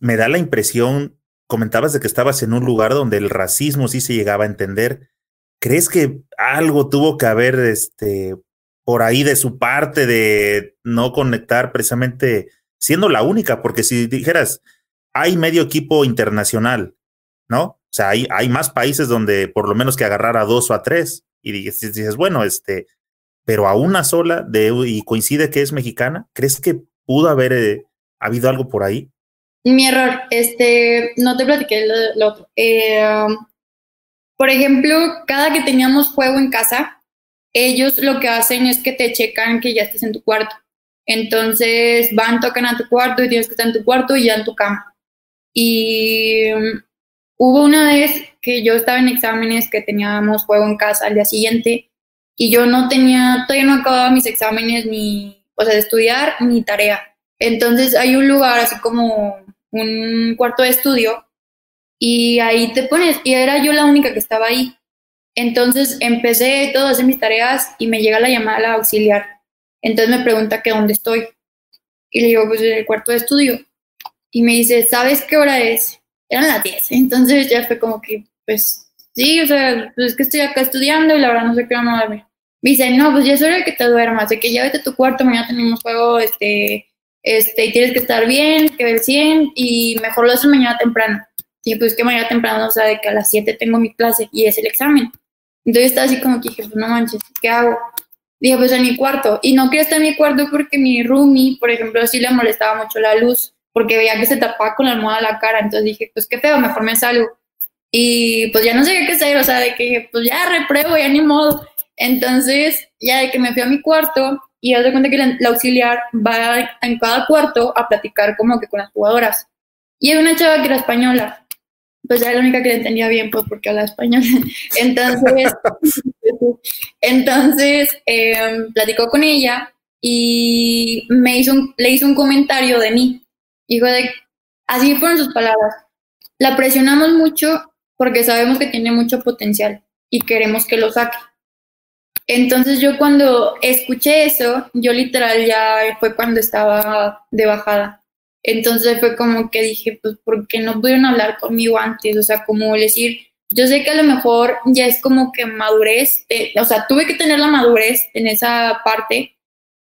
me da la impresión, comentabas de que estabas en un lugar donde el racismo sí se llegaba a entender. ¿Crees que algo tuvo que haber este, por ahí de su parte de no conectar precisamente siendo la única, porque si dijeras, hay medio equipo internacional, ¿no? O sea, hay, hay más países donde por lo menos que agarrar a dos o a tres y dices, bueno, este, pero a una sola de, y coincide que es mexicana, ¿crees que pudo haber eh, habido algo por ahí? Mi error, este, no te platiqué lo. Eh, por ejemplo, cada que teníamos juego en casa, ellos lo que hacen es que te checan que ya estés en tu cuarto. Entonces van, tocan a tu cuarto y tienes que estar en tu cuarto y ya en tu cama. Y um, hubo una vez que yo estaba en exámenes que teníamos juego en casa al día siguiente y yo no tenía, todavía no acababa mis exámenes ni, o sea, de estudiar ni tarea. Entonces hay un lugar así como un cuarto de estudio y ahí te pones, y era yo la única que estaba ahí. Entonces empecé todo hacer mis tareas y me llega la llamada a la auxiliar. Entonces me pregunta que dónde estoy. Y le digo, pues en el cuarto de estudio. Y me dice, ¿sabes qué hora es? Eran las 10. Entonces ya fue como que, pues sí, o sea, pues es que estoy acá estudiando y la verdad no sé qué vamos a dormir. Me dice, no, pues ya es hora de que te duermas, de que ya vete a tu cuarto, mañana tenemos juego, este, este, y tienes que estar bien, que ver 100 y mejor lo haces mañana temprano. Y pues que mañana temprano, o sea, de que a las 7 tengo mi clase y es el examen. Entonces estaba así como que dije, pues no manches, ¿qué hago? Dije, pues en mi cuarto. Y no quería estar en mi cuarto porque mi roomie, por ejemplo, sí le molestaba mucho la luz, porque veía que se tapaba con la almohada la cara. Entonces dije, pues qué feo, mejor me salgo. Y pues ya no sé qué hacer, o sea, de que pues ya repruebo, ya ni modo. Entonces, ya de que me fui a mi cuarto y haz de cuenta que la, auxiliar va en cada cuarto a platicar como que con las jugadoras. Y hay una chava que era española pues era la única que le entendía bien, pues porque habla español. Entonces, entonces em, platicó con ella y me hizo le hizo un comentario de mí. Dijo de, así fueron sus palabras. La presionamos mucho porque sabemos que tiene mucho potencial y queremos que lo saque. Entonces yo cuando escuché eso, yo literal ya fue cuando estaba de bajada. Entonces fue como que dije, pues, ¿por qué no pudieron hablar conmigo antes? O sea, como decir, yo sé que a lo mejor ya es como que madurez, eh, o sea, tuve que tener la madurez en esa parte,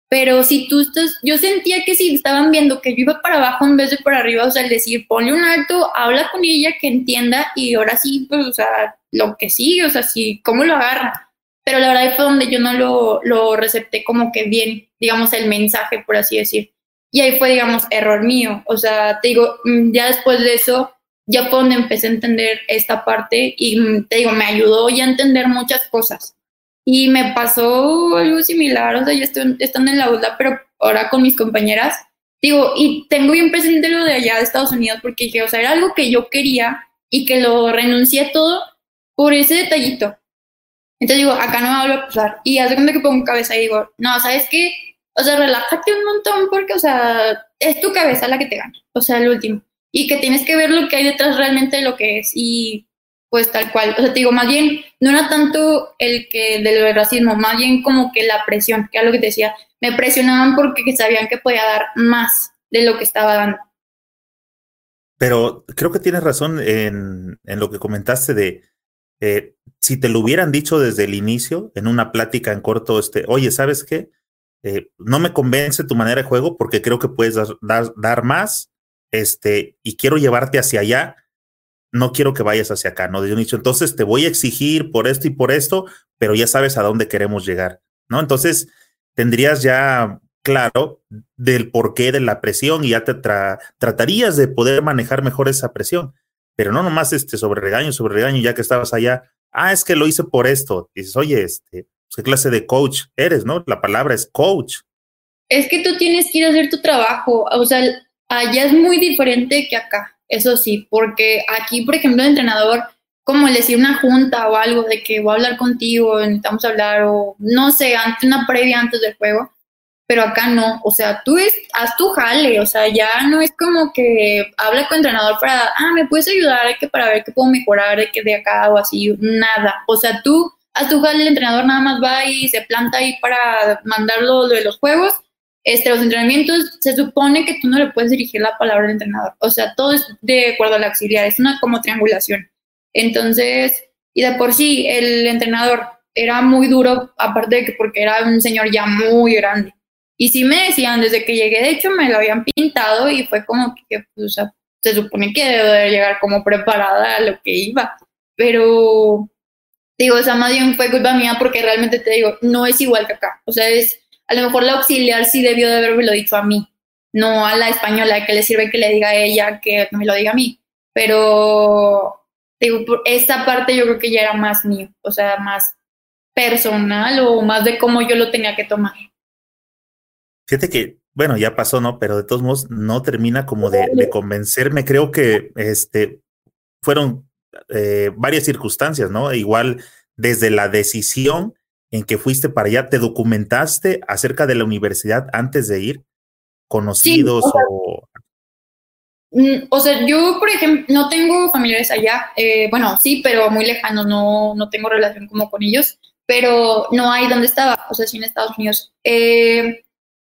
pero si tú estás, yo sentía que si estaban viendo que yo iba para abajo en vez de para arriba, o sea, el decir, ponle un alto, habla con ella, que entienda, y ahora sí, pues, o sea, lo que sigue, o sea, sí, ¿cómo lo agarra? Pero la verdad fue donde yo no lo, lo recepté como que bien, digamos, el mensaje, por así decir. Y ahí fue, digamos, error mío. O sea, te digo, mm, ya después de eso, ya fue donde empecé a entender esta parte y mm, te digo, me ayudó ya a entender muchas cosas. Y me pasó algo similar, o sea, yo estoy estando en la aula, pero ahora con mis compañeras, digo, y tengo bien presente lo de allá de Estados Unidos, porque dije, o sea, era algo que yo quería y que lo renuncié todo por ese detallito. Entonces digo, acá no me vuelvo a pasar. Y hace cuenta que pongo cabeza y digo, no, ¿sabes qué? O sea, relájate un montón porque, o sea, es tu cabeza la que te gana, o sea, el último. Y que tienes que ver lo que hay detrás realmente de lo que es y pues tal cual. O sea, te digo, más bien, no era tanto el que del racismo, más bien como que la presión, que era lo que te decía. Me presionaban porque sabían que podía dar más de lo que estaba dando. Pero creo que tienes razón en, lo que comentaste de eh, si te lo hubieran dicho desde el inicio, en una plática en corto, este, oye, ¿sabes qué? Eh, no me convence tu manera de juego porque creo que puedes dar, dar, más este, y quiero llevarte hacia allá. No quiero que vayas hacia acá, ¿no? De dicho, entonces te voy a exigir por esto y por esto, pero ya sabes a dónde queremos llegar, ¿no? Entonces tendrías ya claro del porqué de la presión y ya te tratarías de poder manejar mejor esa presión, pero no nomás este sobre regaño, sobre regaño, ya que estabas allá, ah, es que lo hice por esto, dices, oye, este, ¿Qué clase de coach eres, no? La palabra es coach. Es que tú tienes que ir a hacer tu trabajo. O sea, allá es muy diferente que acá, eso sí, porque aquí, por ejemplo, el entrenador, como le decía una junta o algo de que voy a hablar contigo, necesitamos hablar, o no sé, antes, una previa antes del juego, pero acá no, o sea, tú es, haz tu jale, o sea, ya no es como que habla con el entrenador para, ah, me puedes ayudar, que para ver qué puedo mejorar, que de acá o así, nada, o sea, tú a tu el entrenador nada más va y se planta ahí para mandarlo de los juegos. Este, los entrenamientos, se supone que tú no le puedes dirigir la palabra al entrenador. O sea, todo es de acuerdo al auxiliar, es una como triangulación. Entonces, y de por sí, el entrenador era muy duro, aparte de que porque era un señor ya muy grande. Y sí me decían, desde que llegué, de hecho, me lo habían pintado y fue como que, pues, o sea, se supone que debe llegar como preparada a lo que iba, pero digo, o sea, más bien fue culpa mía porque realmente te digo, no es igual que acá, o sea, es, a lo mejor la auxiliar sí debió de haberme lo dicho a mí, no a la española que le sirve que le diga a ella que me lo diga a mí, pero digo, esta parte yo creo que ya era más mío, o sea, más personal o más de cómo yo lo tenía que tomar. Fíjate que, bueno, ya pasó, ¿no? Pero de todos modos no termina como de, convencerme. Creo que este fueron eh, varias circunstancias, ¿no? Igual desde la decisión en que fuiste para allá, ¿te documentaste acerca de la universidad antes de ir? ¿Conocidos o, mm, o... sea, yo, por ejemplo, no tengo familiares allá. Eh, bueno, sí, pero muy lejanos, no, no tengo relación como con ellos pero no hay donde estaba, o sea, sí en Estados Unidos. Eh,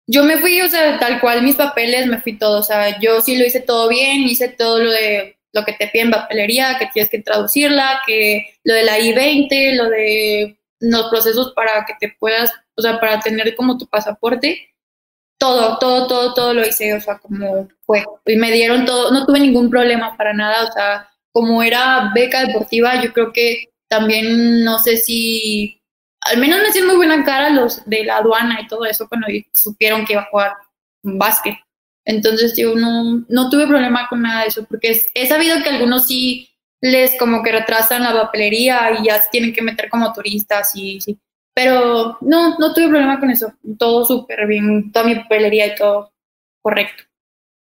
yo me fui, o sea, tal cual mis papeles, me fui todo, o sea, yo sí lo hice todo bien, hice todo lo de lo que te piden papelería, que tienes que traducirla, que lo de la I-20, lo de los procesos para que te puedas, o sea, para tener como tu pasaporte, todo, todo, todo, todo lo hice, o sea, como fue. Y me dieron todo, no tuve ningún problema para nada, o sea, como era beca deportiva, yo creo que también no sé si al menos me hicieron muy buena cara los de la aduana y todo eso cuando supieron que iba a jugar básquet. Entonces, yo no, no tuve problema con nada de eso, porque he sabido que algunos sí les como que retrasan la papelería y ya se tienen que meter como turistas y sí. Pero no, no tuve problema con eso. Todo súper bien, toda mi papelería y todo correcto.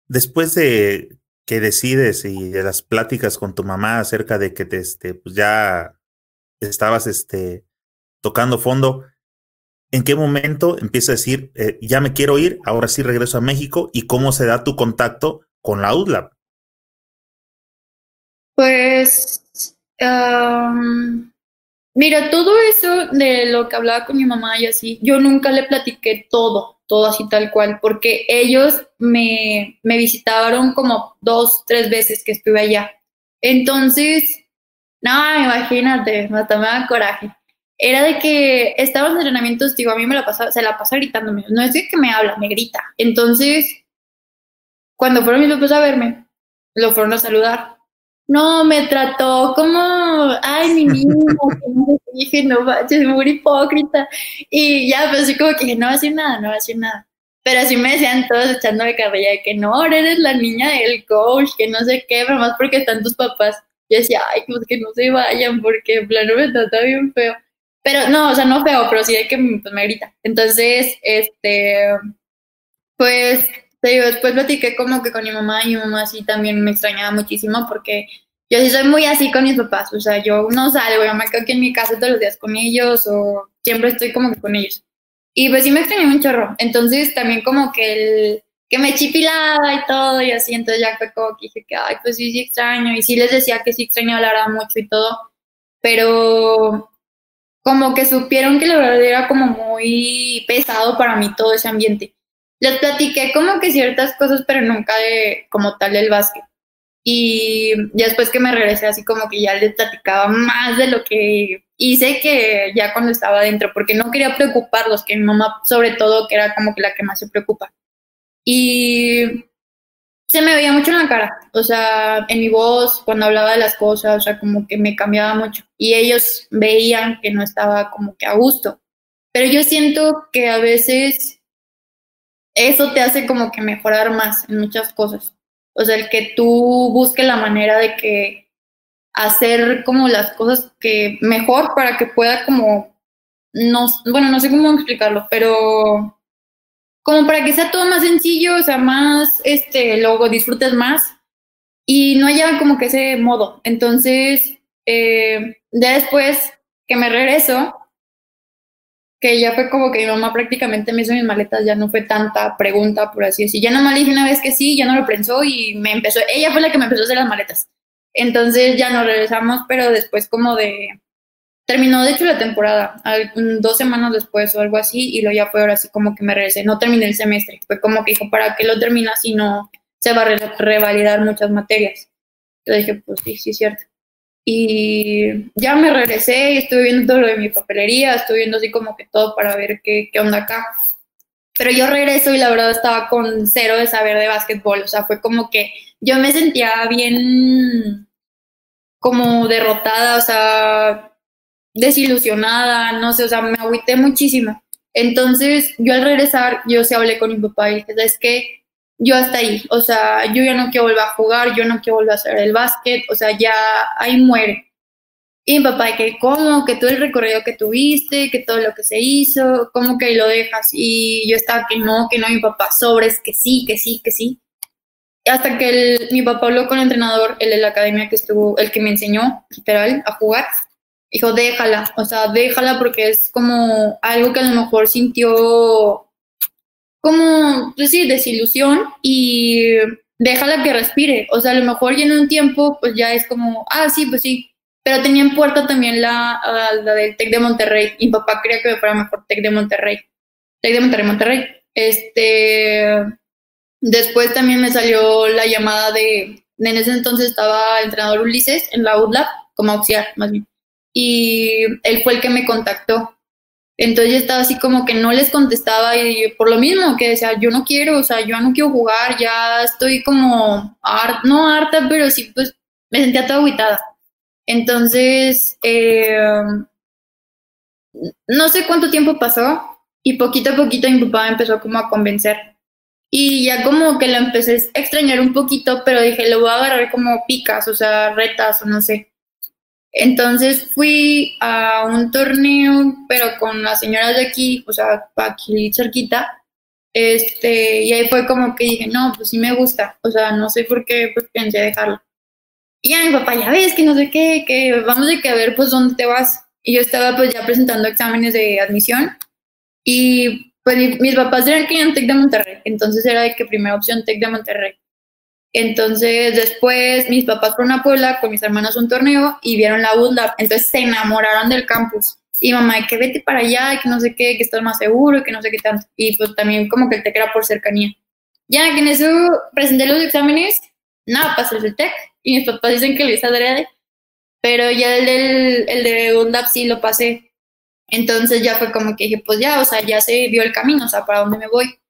Después de que decides y de las pláticas con tu mamá acerca de que te, este, pues ya estabas este, tocando fondo, ¿en qué momento empieza a decir, eh, ya me quiero ir, ahora sí regreso a México y cómo se da tu contacto con la UDLAB? Pues, mira, todo eso de lo que hablaba con mi mamá y así, yo nunca le platiqué todo, todo así tal cual, porque ellos me, me visitaron como dos, tres veces que estuve allá. Entonces, no, imagínate, hasta me da coraje era de que estaba en entrenamientos, digo, a mí me la pasa, se la pasa gritándome, no es de que me habla, me grita. Entonces, cuando fueron mis papás a verme, lo fueron a saludar. No, me trató como, ay, mi niño, dije, no es muy hipócrita. Y ya, pues así como que no va a decir nada, no va a decir nada. Pero así me decían todos echando de carrilla de que no, eres la niña del coach, que no sé qué, pero más porque están tus papás. Yo decía, ay, pues que no se vayan, porque en plano me trata bien feo. Pero no, o sea, no feo, pero sí de que pues, me grita. Entonces, este, pues, después platiqué como que con mi mamá y mi mamá sí también me extrañaba muchísimo porque yo sí soy muy así con mis papás, o sea, yo no salgo, yo me quedo aquí en mi casa todos los días con ellos o siempre estoy como que con ellos. Y pues sí me extrañé un chorro. Entonces también como que el que me chipilaba y todo y así, entonces ya fue como que dije que, ay, pues sí, sí extraño. Y sí les decía que sí extraño hablar mucho y todo, pero como que supieron que la verdad era como muy pesado para mí todo ese ambiente. Les platiqué como que ciertas cosas, pero nunca de como tal del básquet. Y después que me regresé, así como que ya les platicaba más de lo que hice que ya cuando estaba adentro, porque no quería preocuparlos, que mi mamá sobre todo, que era como que la que más se preocupa. Y se me veía mucho en la cara, o sea, en mi voz, cuando hablaba de las cosas, o sea, como que me cambiaba mucho. Y ellos veían que no estaba como que a gusto. Pero yo siento que a veces eso te hace como que mejorar más en muchas cosas. O sea, el que tú busques la manera de que hacer como las cosas que mejor para que pueda como, no, bueno, no sé cómo explicarlo, pero como para que sea todo más sencillo, o sea, más, este, luego disfrutes más y no haya como que ese modo. Entonces, eh, ya después que me regreso, que ya fue como que mi mamá prácticamente me hizo mis maletas, ya no fue tanta pregunta, por así decir. Ya nomás le dije una vez que sí, ya no lo pensó y me empezó, ella fue la que me empezó a hacer las maletas. Entonces ya nos regresamos, pero después como de Terminó, de hecho, la temporada, dos semanas después o algo así, y luego ya fue ahora así como que me regresé. No terminé el semestre. Fue como que dijo, ¿para qué lo terminas si no se va a revalidar muchas materias? Yo dije, pues sí, sí, es cierto. Y ya me regresé y estuve viendo todo lo de mi papelería, estuve viendo así como que todo para ver qué, qué onda acá. Pero yo regreso y la verdad estaba con cero de saber de básquetbol. O sea, fue como que yo me sentía bien como derrotada, o sea, desilusionada, no sé, o sea, me agüité muchísimo. Entonces, yo al regresar, yo se hablé con mi papá y dije, es que yo hasta ahí, o sea, yo ya no quiero volver a jugar, yo no quiero volver a hacer el básquet, o sea, ya ahí muere. Y mi papá, que cómo, que todo el recorrido que tuviste, que todo lo que se hizo, cómo que lo dejas. Y yo estaba que no, que no, mi papá, sobres, que sí, que sí, que sí. Hasta que mi papá habló con el entrenador, el de la academia que estuvo, el que me enseñó, literal, a jugar. Dijo, déjala, o sea, déjala porque es como algo que a lo mejor sintió como, pues sí, desilusión y déjala que respire. O sea, a lo mejor ya en un tiempo, pues ya es como, ah, sí, pues sí, pero tenía en puerta también la, la del TEC de Monterrey. Y mi papá quería que me fuera mejor TEC de Monterrey. TEC de Monterrey, Monterrey. Este, después también me salió la llamada de, en ese entonces estaba el entrenador Ulises en la UDLAB, como auxiliar más bien. Y él fue el que me contactó. Entonces estaba así como que no les contestaba y por lo mismo que decía, yo no quiero, o sea, yo no quiero jugar, ya estoy como, no harta, pero sí, pues me sentía toda aguitada. Entonces, eh, no sé cuánto tiempo pasó y poquito a poquito mi papá empezó como a convencer. Y ya como que lo empecé a extrañar un poquito, pero dije, lo voy a agarrar como picas, o sea, retas o no sé. Entonces fui a un torneo, pero con las señoras de aquí, o sea, aquí cerquita. Este, y ahí fue como que dije, no, pues sí me gusta. O sea, no sé por qué pues, pensé dejarlo. Y ya mi papá, ya ves que no sé qué, que vamos de que a ver pues dónde te vas. Y yo estaba pues ya presentando exámenes de admisión y pues mis papás eran que en TEC de Monterrey, entonces era de que primera opción TEC de Monterrey. Entonces después mis papás fueron a Puebla con mis hermanos un torneo y vieron la UNDAP, entonces se enamoraron del campus. Y mamá, que vete para allá, que no sé qué, que estás más seguro, que no sé qué tanto. Y pues también como que el TEC era por cercanía. Ya que en eso presenté los exámenes, nada, pasé el TEC y mis papás dicen que lo hice adrede, pero ya el, del, el de UNDAP sí lo pasé. Entonces ya fue como que dije, pues ya, o sea, ya se vio el camino, o sea, para dónde me voy.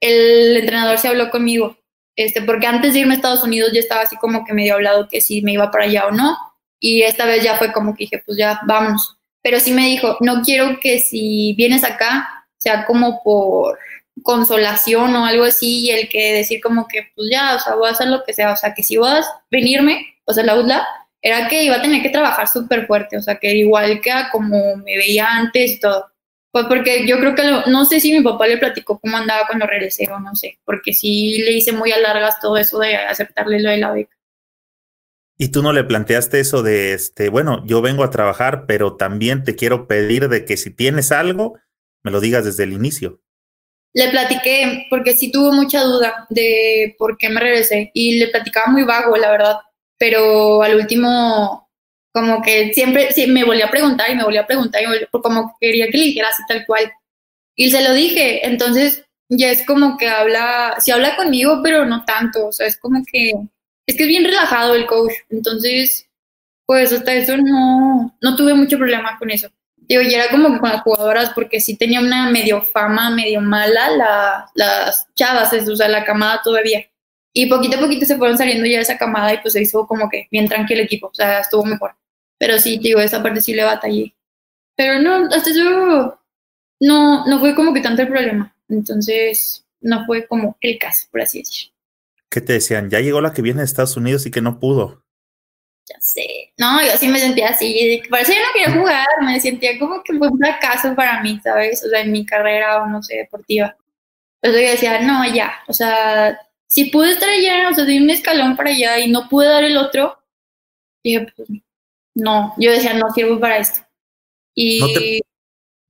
El entrenador se habló conmigo, este, porque antes de irme a Estados Unidos ya estaba así como que medio hablado que si me iba para allá o no, y esta vez ya fue como que dije, pues ya, vamos. Pero sí me dijo, no quiero que si vienes acá sea como por consolación o algo así, y el que decir como que, pues ya, o sea, voy a hacer lo que sea, o sea, que si vas a venirme, o sea, la UDLA, era que iba a tener que trabajar súper fuerte, o sea, que igual que como me veía antes y todo. Pues porque yo creo que, no sé si mi papá le platicó cómo andaba cuando regresé o no sé, porque sí le hice muy a largas todo eso de aceptarle lo de la beca. ¿Y tú no le planteaste eso de, este, bueno, yo vengo a trabajar, pero también te quiero pedir de que si tienes algo, me lo digas desde el inicio? Le platiqué, porque sí tuvo mucha duda de por qué me regresé y le platicaba muy vago, la verdad, pero al último como que siempre sí, me volvía a preguntar y me volvía a preguntar y como quería que le dijera así tal cual. Y se lo dije, entonces ya es como que habla, sí habla conmigo, pero no tanto, o sea, es como que, es que es bien relajado el coach, entonces, pues hasta eso no, no tuve mucho problema con eso digo, y era como que con las jugadoras, porque sí tenía una medio fama, medio mala la, las chavas, o sea, la camada todavía. Y poquito a poquito se fueron saliendo ya esa camada y pues se hizo como que bien tranquilo el equipo, o sea, estuvo mejor. Pero sí, digo, esa parte sí le batallé. Pero no, hasta eso no, no fue como que tanto el problema. Entonces, no fue como el caso, por así decir. ¿Qué te decían? Ya llegó la que viene de Estados Unidos y que no pudo ya sé. No, yo sí me sentía así. Parece que no quería jugar, me sentía como que fue un fracaso para mí, ¿sabes? O sea, en mi carrera o no sé, deportiva. Entonces yo decía, no, ya. O sea, si pude estar allá, o sea, di un escalón para allá y no pude dar el otro, dije, pues no. Yo decía, no sirvo para esto. Y. ¿No te,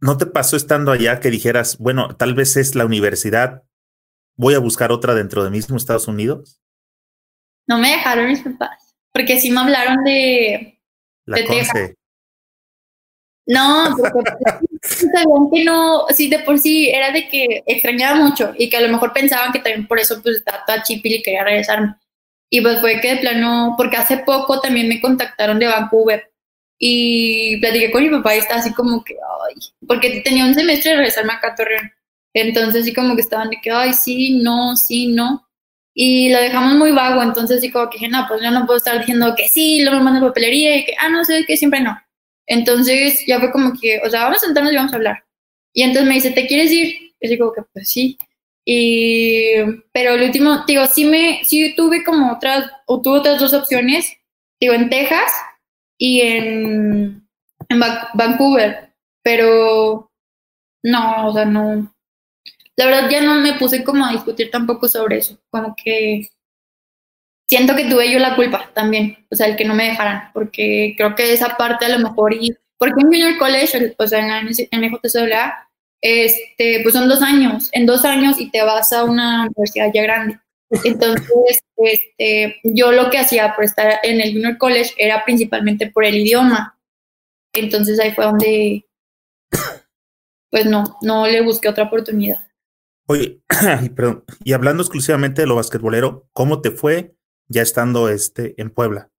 ¿No te pasó estando allá que dijeras, bueno, tal vez es la universidad, voy a buscar otra dentro de mismo Estados Unidos? No me dejaron mis papás. Porque sí me hablaron de, la de No, porque sabían que no, sí, de por sí era de que extrañaba mucho y que a lo mejor pensaban que también por eso pues estaba toda chipil y quería regresarme. Y pues fue que de plano, porque hace poco también me contactaron de Vancouver y platiqué con mi papá y estaba así como que, ay, porque tenía un semestre de regresarme acá a Torreón. Entonces sí como que estaban de que, ay, sí, no, sí, no. Y lo dejamos muy vago, entonces sí como que dije, no, pues yo no puedo estar diciendo que sí, luego me mando papelería y que, ah, no sé, que siempre no. Entonces ya fue como que, o sea, vamos a sentarnos y vamos a hablar. Y entonces me dice, ¿te quieres ir? Y digo que pues sí. Y, pero el último, digo, sí me, sí tuve como otras, o tuve otras dos opciones, digo, en Texas y en, en Vancouver, pero no, o sea, no, la verdad ya no me puse como a discutir tampoco sobre eso, como que siento que tuve yo la culpa también, o sea, el que no me dejaran, porque creo que esa parte a lo mejor, y porque en Junior College, o sea, en la NJCAA, este, pues son dos años, en dos años y te vas a una universidad ya grande. Entonces, este, yo lo que hacía por estar en el Junior College era principalmente por el idioma. Entonces ahí fue donde, pues no, no le busqué otra oportunidad. Oye, perdón, y hablando exclusivamente de lo basquetbolero, ¿cómo te fue ya estando este, en Puebla?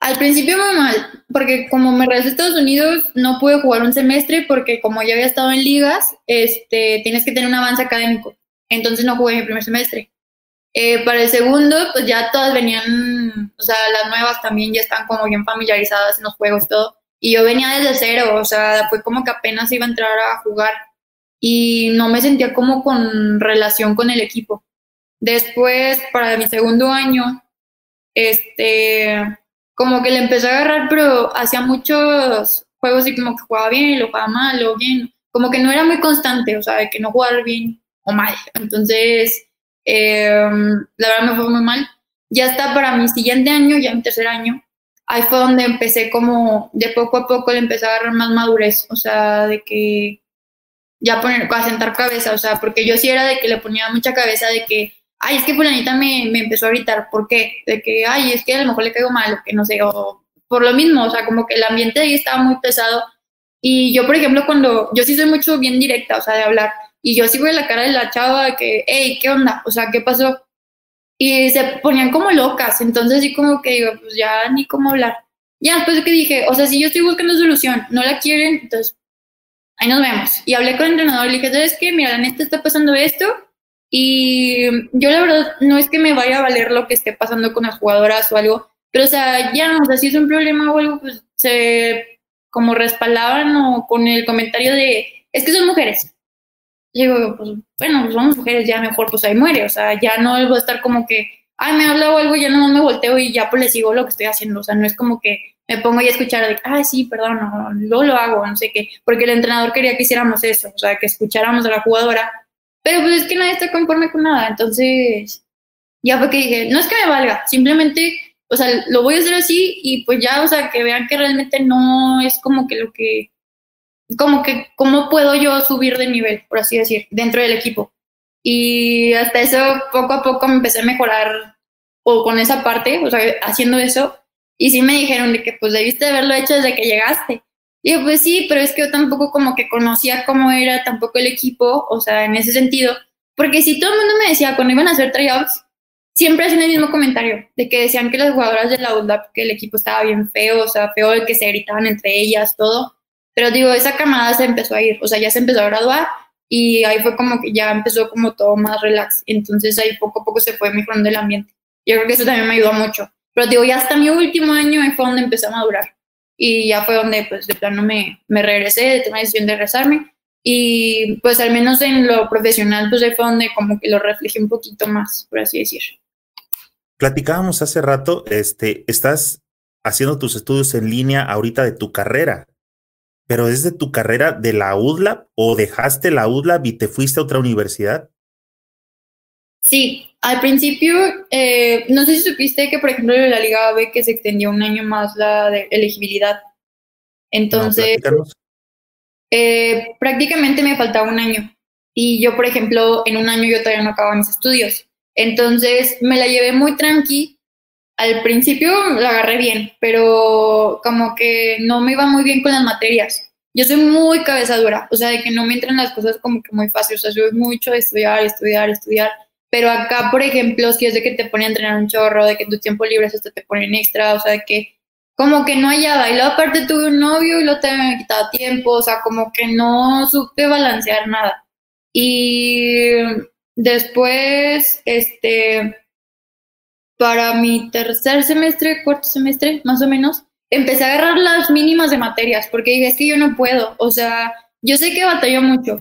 Al principio muy mal, porque como me regresé a Estados Unidos, no pude jugar un semestre porque como ya había estado en ligas, este, tienes que tener un avance académico. Entonces no jugué mi primer semestre. Eh, para el segundo, pues ya todas venían, o sea, las nuevas también ya están como bien familiarizadas en los juegos, todo. Y yo venía desde cero, o sea, fue como que apenas iba a entrar a jugar y no me sentía como con relación con el equipo. Después, para mi segundo año, este, como que le empecé a agarrar, pero hacía muchos juegos y como que jugaba bien, lo jugaba mal, o bien, como que no era muy constante, o sea, de que no jugaba bien o mal. Entonces, em, la verdad me fue muy mal. Ya está para mi siguiente año, ya mi tercer año, ahí fue donde empecé como, de poco a poco le empecé a agarrar más madurez, o sea, de que ya poner, a sentar cabeza, o sea, porque yo sí era de que le ponía mucha cabeza de que, ay, es que fulanita me, me empezó a gritar, ¿por qué? De que, ay, es que a lo mejor le caigo mal, o que no sé, o por lo mismo, o sea, como que el ambiente ahí estaba muy pesado. Y yo, por ejemplo, cuando, yo sí soy mucho bien directa, o sea, de hablar, y yo sí voy a la cara de la chava de que, hey, ¿qué onda? O sea, ¿qué pasó? Y se ponían como locas, entonces sí como que digo, pues ya ni cómo hablar. Ya después de que dije, o sea, si yo estoy buscando solución, no la quieren, entonces ahí nos vemos. Y hablé con el entrenador le dije, ¿sabes qué? Mira, la neta está pasando esto. Y yo la verdad no es que me vaya a valer lo que esté pasando con las jugadoras o algo, pero o sea, ya, o sea, si es un problema o algo, pues se como respaldaban o con el comentario de, es que son mujeres. Y digo, pues bueno, pues somos mujeres, ya mejor, pues ahí muere, o sea, ya no voy a estar como que, ay, me habla o algo, ya no me volteo y ya pues le sigo lo que estoy haciendo, o sea, no es como que me pongo a escuchar de, ah, sí, perdón, no, luego lo hago, no sé qué, porque el entrenador quería que hiciéramos eso, o sea, que escucháramos a la jugadora, pero pues es que nadie está conforme con nada, entonces ya fue que dije, no es que me valga, simplemente, o sea, lo voy a hacer así y pues ya, o sea, que vean que realmente no es como que lo que, como que, ¿cómo puedo yo subir de nivel, por así decir, dentro del equipo? Y hasta eso, poco a poco me empecé a mejorar o con esa parte, o sea, haciendo eso, y sí me dijeron de que pues debiste haberlo hecho desde que llegaste. Y yo, pues sí, pero es que yo tampoco como que conocía cómo era tampoco el equipo, o sea, en ese sentido, porque si todo el mundo me decía cuando iban a hacer tryouts, siempre hacían el mismo comentario, de que decían que las jugadoras de la ULDAP, que el equipo estaba bien feo, o sea, feo de que se gritaban entre ellas, todo. Pero digo, esa camada se empezó a ir, o sea, ya se empezó a graduar y ahí fue como que ya empezó como todo más relax. Entonces ahí poco a poco se fue mejorando el ambiente. Yo creo que eso también me ayudó mucho. Pero digo, ya hasta mi último año fue donde empecé a madurar. Y ya fue donde, pues, de plano me, me regresé, tomé la decisión de regresarme. Y, pues, al menos en lo profesional, pues, ahí fue donde como que lo reflejé un poquito más, por así decir. Platicábamos hace rato, este, estás haciendo tus estudios en línea ahorita de tu carrera, pero ¿es de tu carrera de la UDLAB o dejaste la UDLAB y te fuiste a otra universidad? Sí, al principio, eh, no sé si supiste que, por ejemplo, en la Liga B que se extendió un año más la de elegibilidad. Entonces, eh, prácticamente me faltaba un año. Y yo, por ejemplo, en un año yo todavía no acababa mis estudios. Entonces, me la llevé muy tranqui. Al principio la agarré bien, pero como que no me iba muy bien con las materias. Yo soy muy cabezadura, o sea, de que no me entran las cosas como que muy fácil. O sea, soy mucho de estudiar, estudiar, estudiar pero acá, por ejemplo, si es de que te ponen a entrenar un chorro, de que tu tiempo libre hasta te ponen extra, o sea, de que como que no hallaba. Y luego aparte tuve un novio y lo te me quitaba tiempo, o sea, como que no supe balancear nada. Y después, este, para mi tercer semestre, cuarto semestre, más o menos, empecé a agarrar las mínimas de materias, porque dije, es que yo no puedo, o sea, yo sé que batallo mucho.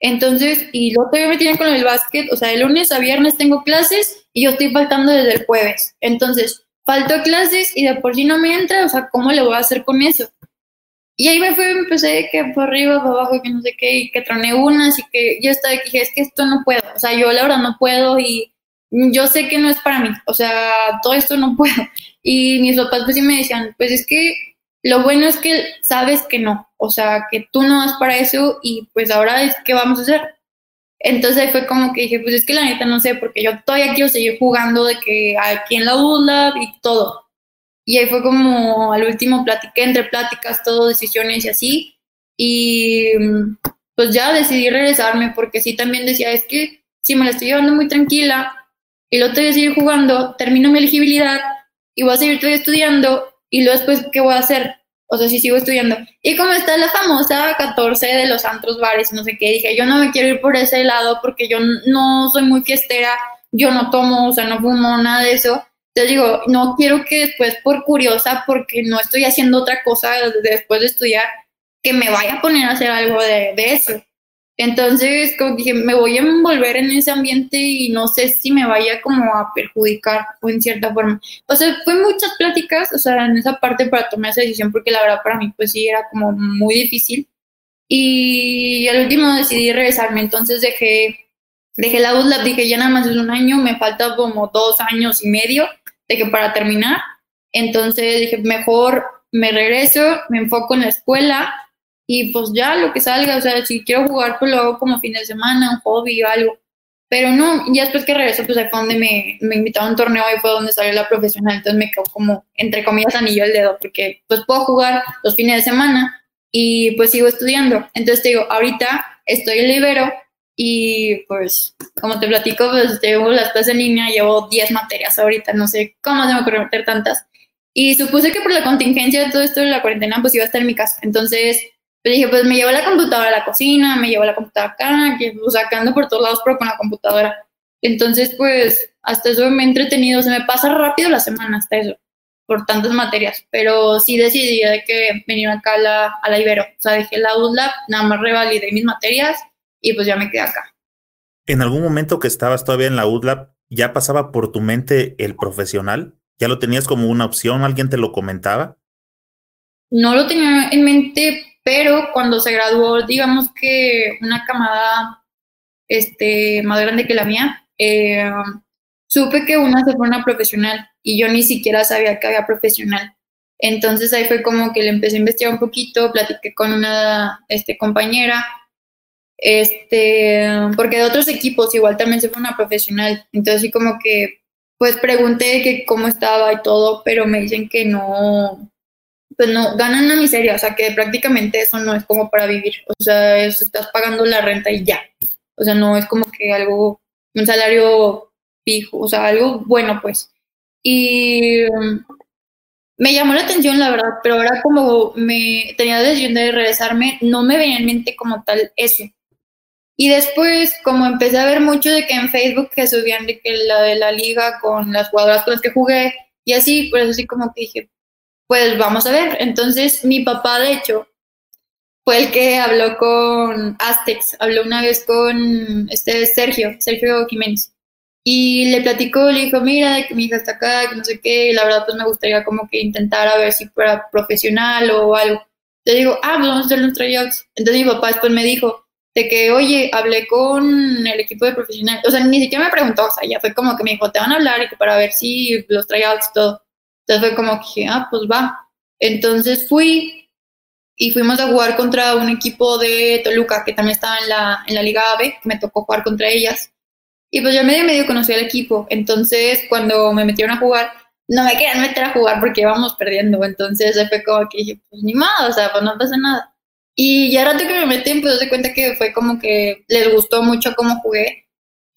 Entonces, y luego todavía me tienen con el básquet, o sea, de lunes a viernes tengo clases y yo estoy faltando desde el jueves. Entonces, falto clases y de por sí no me entra, o sea, ¿cómo le voy a hacer con eso? Y ahí me fui, empecé que por arriba, por abajo, que no sé qué, y que troné unas y que yo estaba aquí, dije, es que esto no puedo, o sea, yo la verdad no puedo y yo sé que no es para mí, o sea, todo esto no puedo. Y mis papás pues sí me decían, pues es que lo bueno es que sabes que no, o sea, que tú no vas para eso y pues ahora es que vamos a hacer. Entonces fue como que dije, pues es que la neta no sé, porque yo todavía quiero seguir jugando de que aquí en la ULA y todo. Y ahí fue como al último platiqué entre pláticas, todo, decisiones y así. Y pues ya decidí regresarme porque sí también decía, es que si me la estoy llevando muy tranquila y lo estoy seguir jugando, termino mi elegibilidad y voy a seguir estudiando y luego después, ¿qué voy a hacer? O sea, si sigo estudiando. Y como está la famosa 14 de los antros bares, no sé qué, dije, yo no me quiero ir por ese lado porque yo no soy muy fiestera, yo no tomo, o sea, no fumo, nada de eso. Entonces digo, no quiero que después por curiosa, porque no estoy haciendo otra cosa después de estudiar, que me vaya a poner a hacer algo de, de eso. Entonces, como dije, me voy a envolver en ese ambiente y no sé si me vaya como a perjudicar o en cierta forma. O sea, fue muchas pláticas, o sea, en esa parte para tomar esa decisión, porque la verdad para mí pues sí era como muy difícil. Y al último decidí regresarme, entonces dejé, dejé la USLAB, dije ya nada más es un año, me falta como dos años y medio de que para terminar. Entonces dije, mejor me regreso, me enfoco en la escuela y pues ya lo que salga, o sea, si quiero jugar, pues lo hago como fin de semana, un hobby o algo. Pero no, ya después que regreso, pues fue donde me, me invitaron a un torneo y fue donde salió la profesional. Entonces me quedó como, entre comillas, anillo el dedo, porque pues puedo jugar los fines de semana y pues sigo estudiando. Entonces te digo, ahorita estoy libero y pues, como te platico, pues llevo las clases en línea, llevo 10 materias ahorita, no sé cómo se me ocurre meter tantas. Y supuse que por la contingencia de todo esto de la cuarentena, pues iba a estar en mi casa. Entonces, pero dije, pues me llevo la computadora a la cocina, me llevo la computadora acá, que, pues, sacando por todos lados, pero con la computadora. Entonces, pues, hasta eso me he entretenido, se me pasa rápido la semana hasta eso, por tantas materias. Pero sí decidí de que venir acá a la, a la Ibero. O sea, dejé la UDLAB, nada más revalidé mis materias y pues ya me quedé acá. ¿En algún momento que estabas todavía en la UDLAB, ya pasaba por tu mente el profesional? ¿Ya lo tenías como una opción? ¿Alguien te lo comentaba? No lo tenía en mente pero cuando se graduó, digamos que una camada este, más grande que la mía, eh, supe que una se fue una profesional y yo ni siquiera sabía que había profesional. Entonces ahí fue como que le empecé a investigar un poquito, platiqué con una este, compañera, este, porque de otros equipos igual también se fue una profesional. Entonces sí como que, pues pregunté que cómo estaba y todo, pero me dicen que no, pues no, ganan una miseria, o sea que prácticamente eso no es como para vivir, o sea, estás pagando la renta y ya, o sea, no es como que algo, un salario fijo, o sea, algo bueno pues. Y um, me llamó la atención, la verdad, pero ahora como me tenía la decisión de regresarme, no me venía en mente como tal eso. Y después, como empecé a ver mucho de que en Facebook que subían de que la de la liga con las jugadoras con las que jugué y así, pues así como que dije, pues vamos a ver. Entonces, mi papá, de hecho, fue el que habló con Aztecs, habló una vez con este Sergio, Sergio Jiménez. Y le platicó, le dijo, mira, mi hija está acá, que no sé qué, y la verdad pues me gustaría como que intentar a ver si fuera profesional o algo. Le digo, ah, pues vamos a hacer los tryouts. Entonces mi papá después me dijo de que, oye, hablé con el equipo de profesional, o sea, ni siquiera me preguntó, o sea, ya fue como que me dijo, te van a hablar para ver si los tryouts y todo. Entonces fue como que ah, pues va. Entonces fui y fuimos a jugar contra un equipo de Toluca que también estaba en la, en la Liga AB, que me tocó jugar contra ellas. Y pues ya medio medio conocí al equipo. Entonces cuando me metieron a jugar, no me querían meter a jugar porque íbamos perdiendo. Entonces fue como que dije, pues ni más, o sea, pues no pasa nada. Y ya rato que me metí, pues se cuenta que fue como que les gustó mucho cómo jugué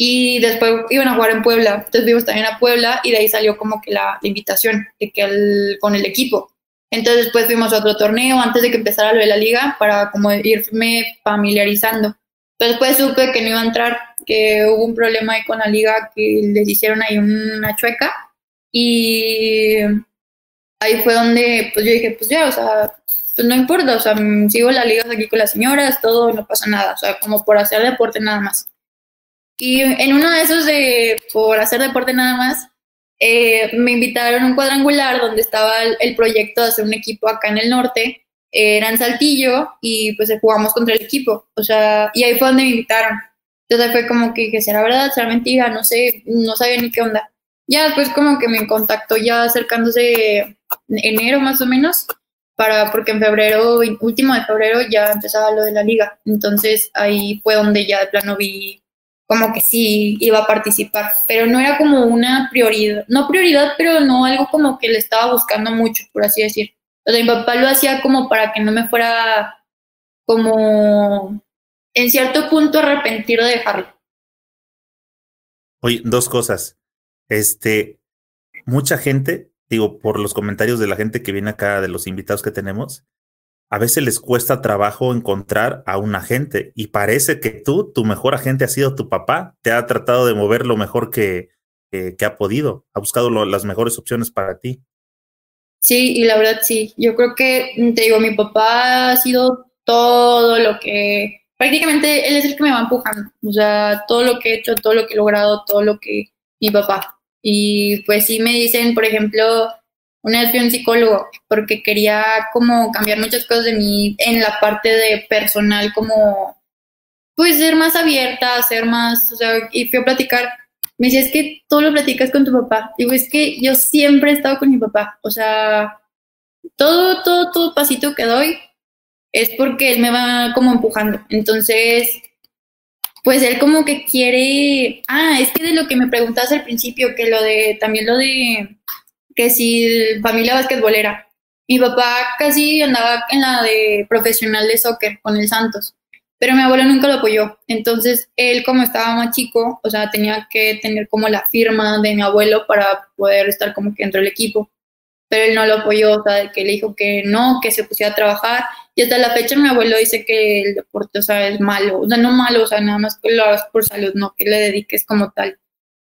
y después iban a jugar en Puebla, entonces vimos también a Puebla y de ahí salió como que la, invitación de que con el equipo. Entonces después fuimos a otro torneo antes de que empezara lo de la liga para como irme familiarizando. Pero después supe que no iba a entrar, que hubo un problema ahí con la liga, que les hicieron ahí una chueca. Y ahí fue donde pues yo dije, pues ya, o sea, pues no importa, o sea, sigo la liga aquí con las señoras, todo, no pasa nada, o sea, como por hacer deporte nada más. Y en uno de esos de por hacer deporte nada más, eh, me invitaron a un cuadrangular donde estaba el, proyecto de hacer un equipo acá en el norte, era en Saltillo y pues jugamos contra el equipo, o sea, y ahí fue donde me invitaron. Entonces fue como que, que será verdad, será mentira, no sé, no sabía ni qué onda. Ya después como que me contactó ya acercándose enero más o menos, para, porque en febrero, último de febrero ya empezaba lo de la liga. Entonces ahí fue donde ya de plano vi como que sí iba a participar, pero no era como una prioridad, no prioridad, pero no algo como que le estaba buscando mucho, por así decir. O sea, mi papá lo hacía como para que no me fuera como en cierto punto arrepentir de dejarlo. Oye, dos cosas. Este, mucha gente, digo, por los comentarios de la gente que viene acá, de los invitados que tenemos, a veces les cuesta trabajo encontrar a un agente y parece que tú, tu mejor agente ha sido tu papá, te ha tratado de mover lo mejor que, que, ha podido, ha buscado las mejores opciones para ti. Sí, y la verdad sí, yo creo que, mm, te digo, mi papá ha sido todo lo que, prácticamente él es el que me va empujando, o sea, todo lo que he hecho, todo lo que he logrado, todo lo que mi papá. Y pues sí me dicen, por ejemplo, una vez fui a un psicólogo porque quería como cambiar muchas cosas de mí en la parte de personal, como pues ser más abierta, ser más, o sea, y fui a platicar. Me dice, es que todo lo platicas con tu papá. Digo, es que yo siempre he estado con mi papá. O sea, todo, todo, todo pasito que doy es porque él me va como empujando. Entonces, pues él como que quiere, ah, es que de lo que me preguntabas al principio, que lo de, también lo de, que si familia basquetbolera, mi papá casi andaba en la de profesional de soccer con el Santos, pero mi abuelo nunca lo apoyó, entonces él como estaba más chico, o sea, tenía que tener como la firma de mi abuelo para poder estar como que dentro del equipo, pero él no lo apoyó, o sea, que le dijo que no, que se pusiera a trabajar. Y hasta la fecha mi abuelo dice que el deporte, o sea, es malo, o sea, no malo, o sea, nada más que lo hagas por salud, no que le dediques como tal.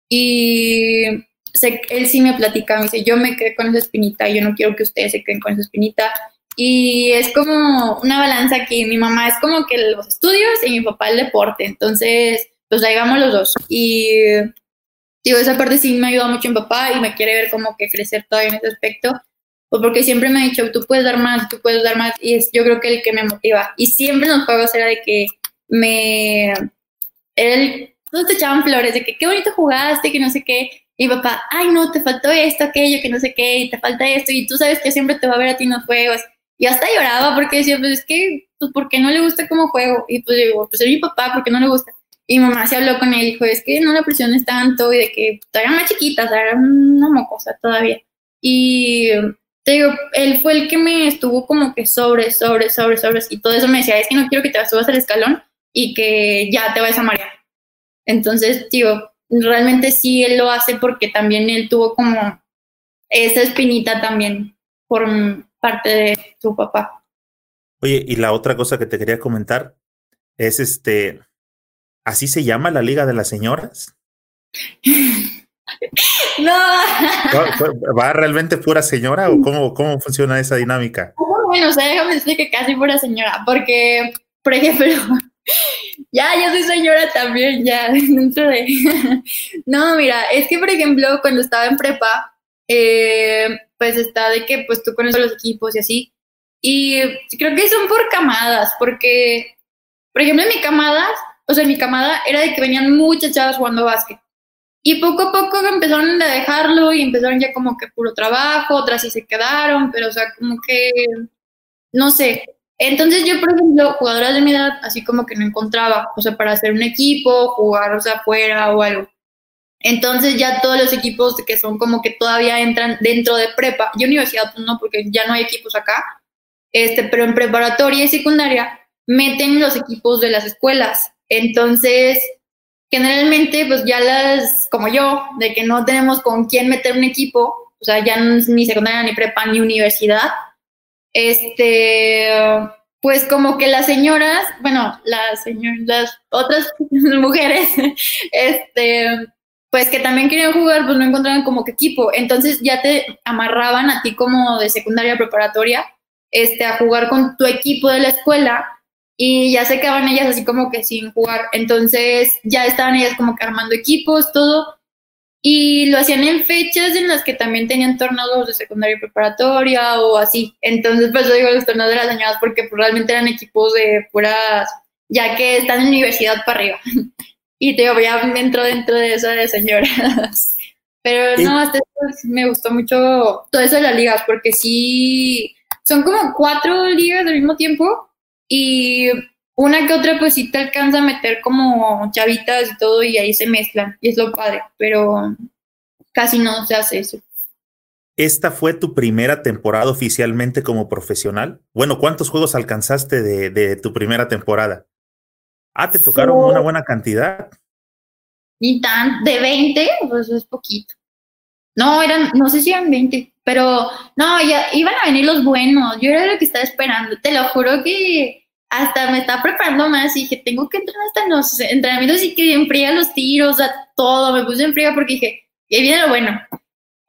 Y sé, él sí me platica, me dice, yo me quedé con esa espinita, yo no quiero que ustedes se queden con esa espinita. Y es como una balanza aquí, mi mamá es como que los estudios y mi papá el deporte, entonces, pues ahí vamos los dos. Y digo, esa parte sí me ayuda mucho mi papá y me quiere ver como que crecer todavía en ese aspecto porque siempre me ha dicho, tú puedes dar más, tú puedes dar más, y es yo creo que el que me motiva. Y siempre los juegos era de que me... Él, todos te echaban flores, de que qué bonito jugaste, que no sé qué. Y papá, ay no, te faltó esto, aquello, que no sé qué, y te falta esto, y tú sabes que siempre te va a ver a ti en los juegos. Y hasta lloraba porque decía, pues es que, pues porque no le gusta cómo juego. Y pues digo, pues es mi papá, porque no le gusta. Y mamá se habló con él y dijo, es que no la presiones tanto y de que todavía más chiquita, o sea, era una mocosa todavía. Y te digo, él fue el que me estuvo como que sobre, sobre, sobre, sobre, y todo eso me decía, es que no quiero que te subas al escalón y que ya te vayas a marear. Entonces, digo, realmente sí él lo hace porque también él tuvo como esa espinita también por parte de su papá. Oye, y la otra cosa que te quería comentar es este, ¿así se llama la Liga de las Señoras? No. ¿Va realmente pura señora o cómo, cómo funciona esa dinámica? Bueno, o sea, déjame decir que casi pura señora, porque, por ejemplo, ya, yo soy señora también, ya, dentro de... no, mira, es que, por ejemplo, cuando estaba en prepa, eh, pues está de que, pues tú conoces los equipos y así, y creo que son por camadas, porque, por ejemplo, en mi camada, o sea, en mi camada era de que venían muchas chavas jugando básquet. Y poco a poco empezaron a dejarlo y empezaron ya como que puro trabajo, otras sí se quedaron, pero o sea, como que, no sé. Entonces yo, por ejemplo, jugadoras de mi edad, así como que no encontraba, o sea, para hacer un equipo, jugar, o sea, afuera o algo. Entonces ya todos los equipos que son como que todavía entran dentro de prepa, y universidad pues no, porque ya no hay equipos acá, este, pero en preparatoria y secundaria meten los equipos de las escuelas. Entonces, generalmente, pues ya las, como yo, de que no tenemos con quién meter un equipo, o sea, ya ni secundaria, ni prepa, ni universidad, este, pues como que las señoras, bueno, las señoras, las otras mujeres, este, pues que también querían jugar, pues no encontraban como que equipo. Entonces ya te amarraban a ti como de secundaria preparatoria, este, a jugar con tu equipo de la escuela y ya se quedaban ellas así como que sin jugar. Entonces ya estaban ellas como que armando equipos, todo. Y lo hacían en fechas en las que también tenían torneos de secundaria preparatoria o así. Entonces, pues yo digo los torneos de las señoras porque pues, realmente eran equipos de puras, ya que están en universidad para arriba. Y te digo, ya entro dentro de eso de señoras. Pero no, hasta me gustó mucho todo eso de las ligas, porque sí, son como cuatro ligas al mismo tiempo y una que otra pues sí te alcanza a meter como chavitas y todo y ahí se mezclan y es lo padre, pero casi no se hace eso. ¿Esta fue tu primera temporada oficialmente como profesional? Bueno, ¿cuántos juegos alcanzaste de, de tu primera temporada? Ah, te tocaron una buena cantidad. Ni tan, de 20, pues es poquito. No, eran, no sé si eran 20, pero no, ya iban a venir los buenos. Yo era lo que estaba esperando. Te lo juro que hasta me estaba preparando más y dije, tengo que entrar hasta en los entrenamientos y que enfría los tiros, a todo. Me puse en fría porque dije, y viene lo bueno.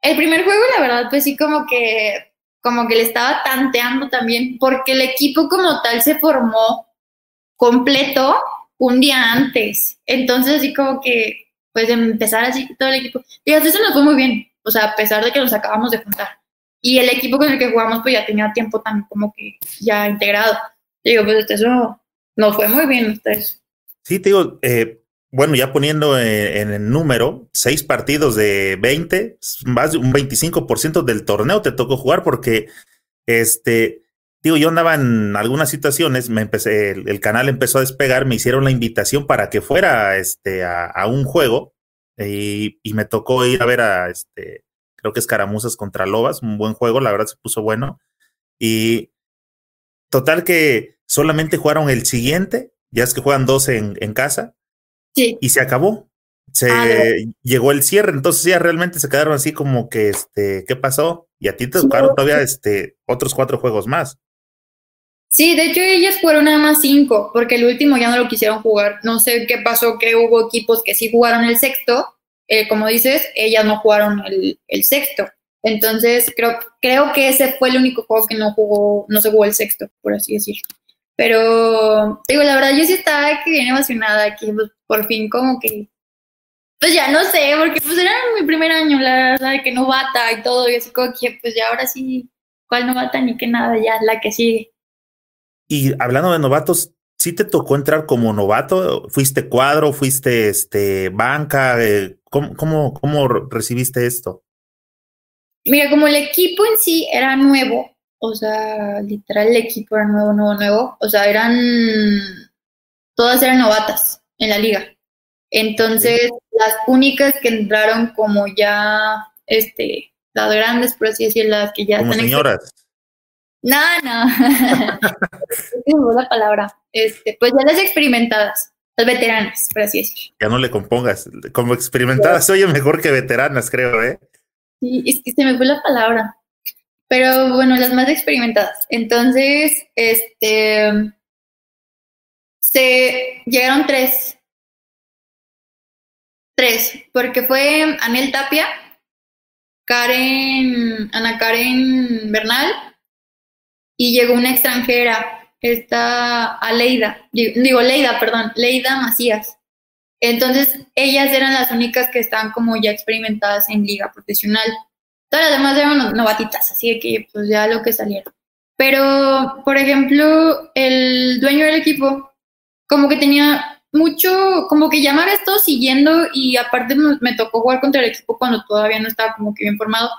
El primer juego, la verdad, pues sí, como que, como que le estaba tanteando también, porque el equipo como tal se formó completo un día antes. Entonces, así como que, pues, empezar así todo el equipo. Fíjate, eso nos fue muy bien. O sea, a pesar de que nos acabamos de juntar. Y el equipo con el que jugamos, pues, ya tenía tiempo tan como que ya integrado. Digo, pues, eso no fue muy bien ustedes. Sí, digo, eh, bueno, ya poniendo en, el número, seis partidos de 20, más de un 25% del torneo te tocó jugar porque, este, digo, yo andaba en algunas situaciones, me empecé, el, canal empezó a despegar, me hicieron la invitación para que fuera este, a, un juego y, me tocó ir a ver a, este, creo que Escaramuzas contra Lobas, un buen juego, la verdad se puso bueno. Y total que solamente jugaron el siguiente, ya es que juegan dos en, en casa, sí. y se acabó. Se ah, llegó el cierre, entonces ya realmente se quedaron así como que, este, ¿qué pasó? Y a ti te tocaron todavía este, otros cuatro juegos más. Sí, de hecho ellas fueron nada más cinco, porque el último ya no lo quisieron jugar. No sé qué pasó, que hubo equipos que sí jugaron el sexto, eh, como dices, ellas no jugaron el, sexto. Entonces creo, creo que ese fue el único juego que no jugó, no se jugó el sexto, por así decirlo. Pero digo, la verdad yo sí estaba que bien emocionada, que pues, por fin como que, pues ya no sé, porque pues era mi primer año, la verdad, que novata y todo, y así como que pues ya ahora sí, cuál novata ni que nada, ya la que sigue. Y hablando de novatos, ¿sí te tocó entrar como novato? ¿Fuiste cuadro? ¿Fuiste este, banca? Eh, ¿Cómo, cómo, cómo recibiste esto? Mira, como el equipo en sí era nuevo, o sea, literal el equipo era nuevo, nuevo, nuevo, o sea, eran, todas eran novatas en la liga. Entonces, las únicas que entraron como ya, este, las grandes, por así decirlo, las que ya como señoras. No, no. la palabra. Este, pues ya las experimentadas, las veteranas, por así decirlo. Ya no le compongas. Como experimentadas, oye mejor que veteranas, creo, ¿eh? Sí, es que se me fue la palabra. Pero bueno, las más experimentadas. Entonces, este. Se llegaron tres. Tres, porque fue Anel Tapia, Karen, Ana Karen Bernal y llegó una extranjera, esta Aleida, digo Leida, perdón, Leida Macías. Entonces, ellas eran las únicas que estaban como ya experimentadas en liga profesional. Todas las demás eran novatitas, así que pues ya lo que salieron. Pero, por ejemplo, el dueño del equipo, como que tenía mucho, como que ya me había estado siguiendo y aparte me, tocó jugar contra el equipo cuando todavía no estaba como que bien formado.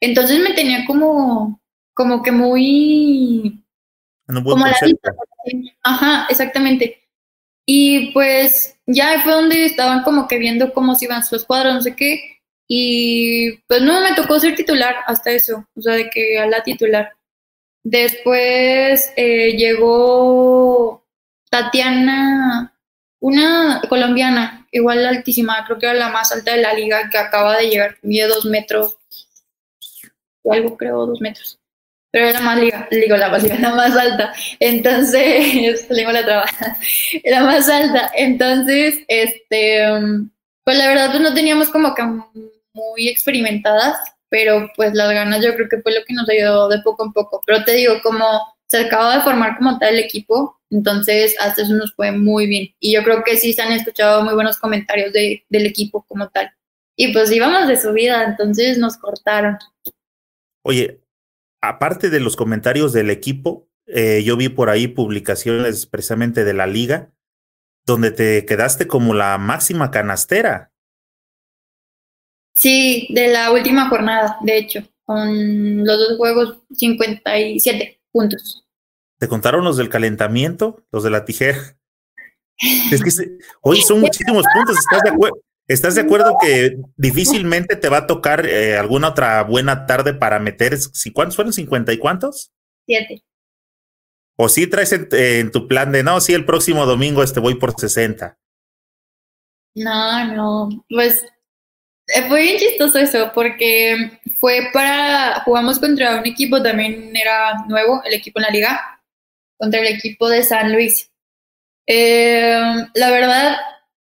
Entonces me tenía como, como que muy... como la Ajá, exactamente. Y pues ya fue donde estaban como que viendo cómo se iban sus cuadros, no sé qué. Y pues no, me tocó ser titular hasta eso, o sea, de que a la titular. Después eh, llegó Tatiana, una colombiana, igual altísima, creo que era la más alta de la liga, que acaba de llegar, mide dos metros, o algo creo, dos metros. pero era más liga, digo la más liga, la más alta. Entonces, la trabaja, la más alta. Entonces, este, pues la verdad, pues no teníamos como que muy experimentadas, pero pues las ganas yo creo que fue lo que nos ayudó de poco en poco. Pero te digo, como se acaba de formar como tal el equipo, entonces hasta eso nos fue muy bien. Y yo creo que sí se han escuchado muy buenos comentarios de, del equipo como tal. Y pues íbamos de subida, entonces nos cortaron. Oye, aparte de los comentarios del equipo, eh, yo vi por ahí publicaciones precisamente de la liga, donde te quedaste como la máxima canastera. Sí, de la última jornada, de hecho, con los dos juegos, 57 puntos. ¿Te contaron los del calentamiento, los de la tijera? Es que hoy son muchísimos puntos, ¿estás de acuerdo? ¿Estás de acuerdo que difícilmente te va a tocar eh, alguna otra buena tarde para meter, ¿cuántos fueron? ¿50 y cuántos? Siete. ¿O sí traes en, tu plan de, no, sí, el próximo domingo este voy por 60? No, no, pues eh, fue bien chistoso eso, porque fue para, jugamos contra un equipo, también era nuevo, el equipo en la liga, contra el equipo de San Luis. Eh, la verdad,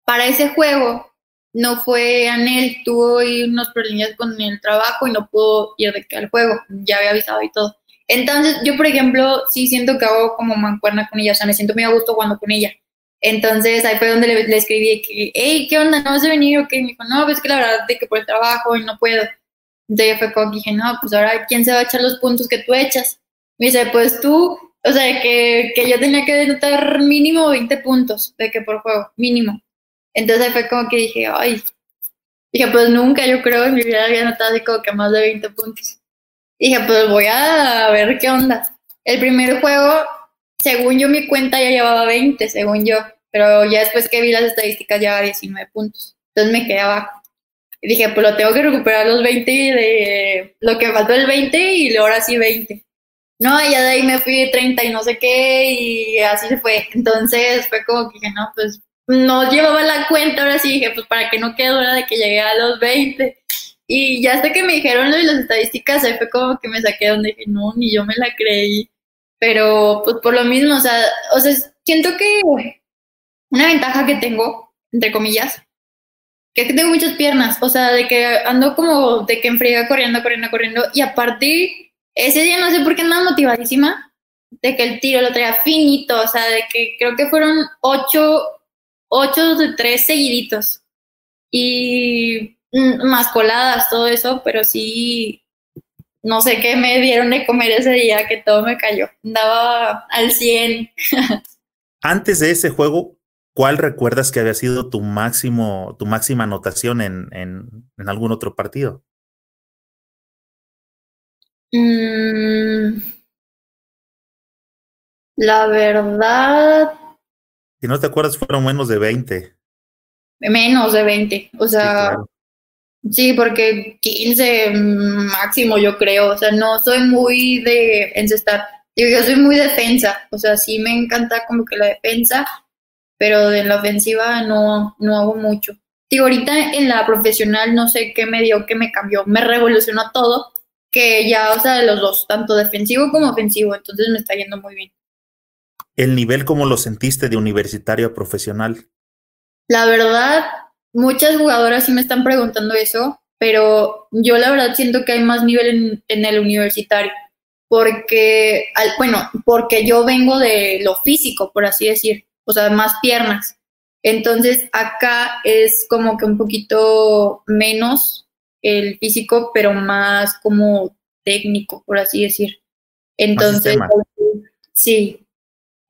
para ese juego no fue Anel, tuvo unos problemas con el trabajo y no pudo ir al juego, ya había avisado y todo. Entonces, yo, por ejemplo, sí siento que hago como mancuerna con ella, o sea, me siento muy a gusto jugando con ella. Entonces, ahí fue donde le, escribí que, hey, ¿qué onda? ¿No vas a venir o qué? Me dijo, no, pues que la verdad de que por el trabajo y no puedo. Entonces, fue como que dije, no, pues ahora, ¿quién se va a echar los puntos que tú echas? Me dice, pues tú, o sea, que, que yo tenía que denotar mínimo 20 puntos de que por juego, mínimo. Entonces fue como que dije, ay, dije, pues nunca yo creo en mi vida había notado así como que más de 20 puntos. Dije, pues voy a ver qué onda. El primer juego, según yo mi cuenta ya llevaba 20, según yo, pero ya después que vi las estadísticas llevaba 19 puntos. Entonces me quedé abajo. Y dije, pues lo tengo que recuperar los 20 de lo que faltó el 20 y ahora sí 20. No, ya de ahí me fui 30 y no sé qué y así se fue. Entonces fue como que dije, no, pues no llevaba la cuenta, ahora sí dije, pues para que no quede hora de que llegué a los 20. Y ya hasta que me dijeron las estadísticas, ahí fue como que me saqué donde dije, no, ni yo me la creí. Pero pues por lo mismo, o sea, o sea, siento que una ventaja que tengo, entre comillas, que es que tengo muchas piernas, o sea, de que ando como de que enfriega corriendo, corriendo, corriendo, y aparte, ese día no sé por qué andaba motivadísima, de que el tiro lo traía finito, o sea, de que creo que fueron ocho ocho de tres seguiditos. Y mm, más coladas, todo eso, pero sí, no sé qué me dieron de comer ese día que todo me cayó. Andaba al 100. Antes de ese juego, ¿cuál recuerdas que había sido tu máximo, tu máxima anotación en, en, en algún otro partido? Mm, la verdad, si no te acuerdas, fueron menos de 20. Menos de 20. O sea, sí, porque 15 máximo, yo creo. O sea, no soy muy de encestar. Yo soy muy defensa. O sea, sí me encanta como que la defensa, pero de la ofensiva no, no hago mucho. Digo, ahorita en la profesional no sé qué me dio, qué me cambió. Me revolucionó todo, que ya, o sea, de los dos, tanto defensivo como ofensivo. Entonces me está yendo muy bien el nivel como lo sentiste de universitario a profesional? La verdad, muchas jugadoras sí me están preguntando eso, pero yo la verdad siento que hay más nivel en, el universitario, porque, bueno, porque yo vengo de lo físico, por así decir, o sea, más piernas. Entonces acá es como que un poquito menos el físico, pero más como técnico, por así decir. Entonces, sí,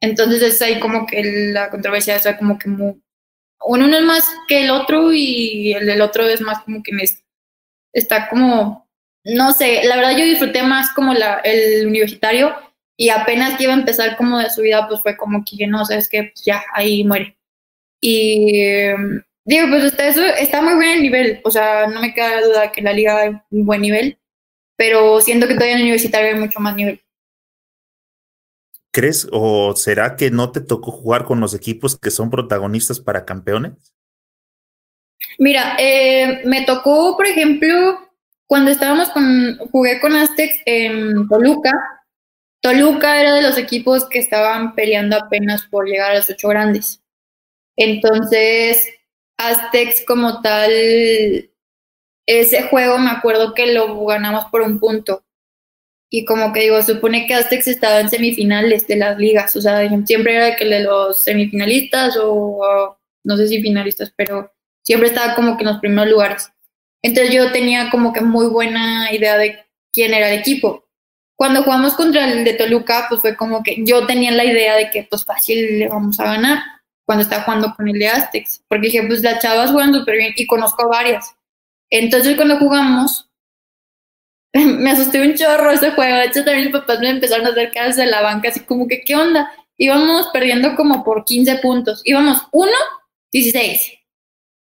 entonces es ahí como que la controversia es como que uno no es más que el otro y el del otro es más como que está como, no sé, la verdad yo disfruté más como la, el universitario y apenas que iba a empezar como de su vida, pues fue como que no, sabes que pues ya ahí muere. Y digo, pues está, eso está muy bien el nivel, o sea, no me queda duda que la liga un buen nivel, pero siento que todavía en el universitario hay mucho más nivel. ¿Crees o será que no te tocó jugar con los equipos que son protagonistas para campeones? Mira, eh, me tocó, por ejemplo, cuando estábamos con, jugué con Aztecs en Toluca, Toluca era de los equipos que estaban peleando apenas por llegar a los ocho grandes. Entonces, Aztecs como tal, ese juego me acuerdo que lo ganamos por un punto. Y como que digo, supone que Aztecs estaba en semifinales de las ligas. O sea, siempre era que de los semifinalistas o no sé si finalistas, pero siempre estaba como que en los primeros lugares. Entonces yo tenía como que muy buena idea de quién era el equipo. Cuando jugamos contra el de Toluca, pues fue como que yo tenía la idea de que pues fácil le vamos a ganar cuando estaba jugando con el de Aztecs, porque dije, pues las chavas juegan súper bien y conozco varias. Entonces cuando jugamos, me asusté un chorro ese juego. De hecho, también mis papás me empezaron a hacer caras de la banca, así como que, ¿qué onda? Íbamos perdiendo como por 15 puntos. Íbamos 1, 16.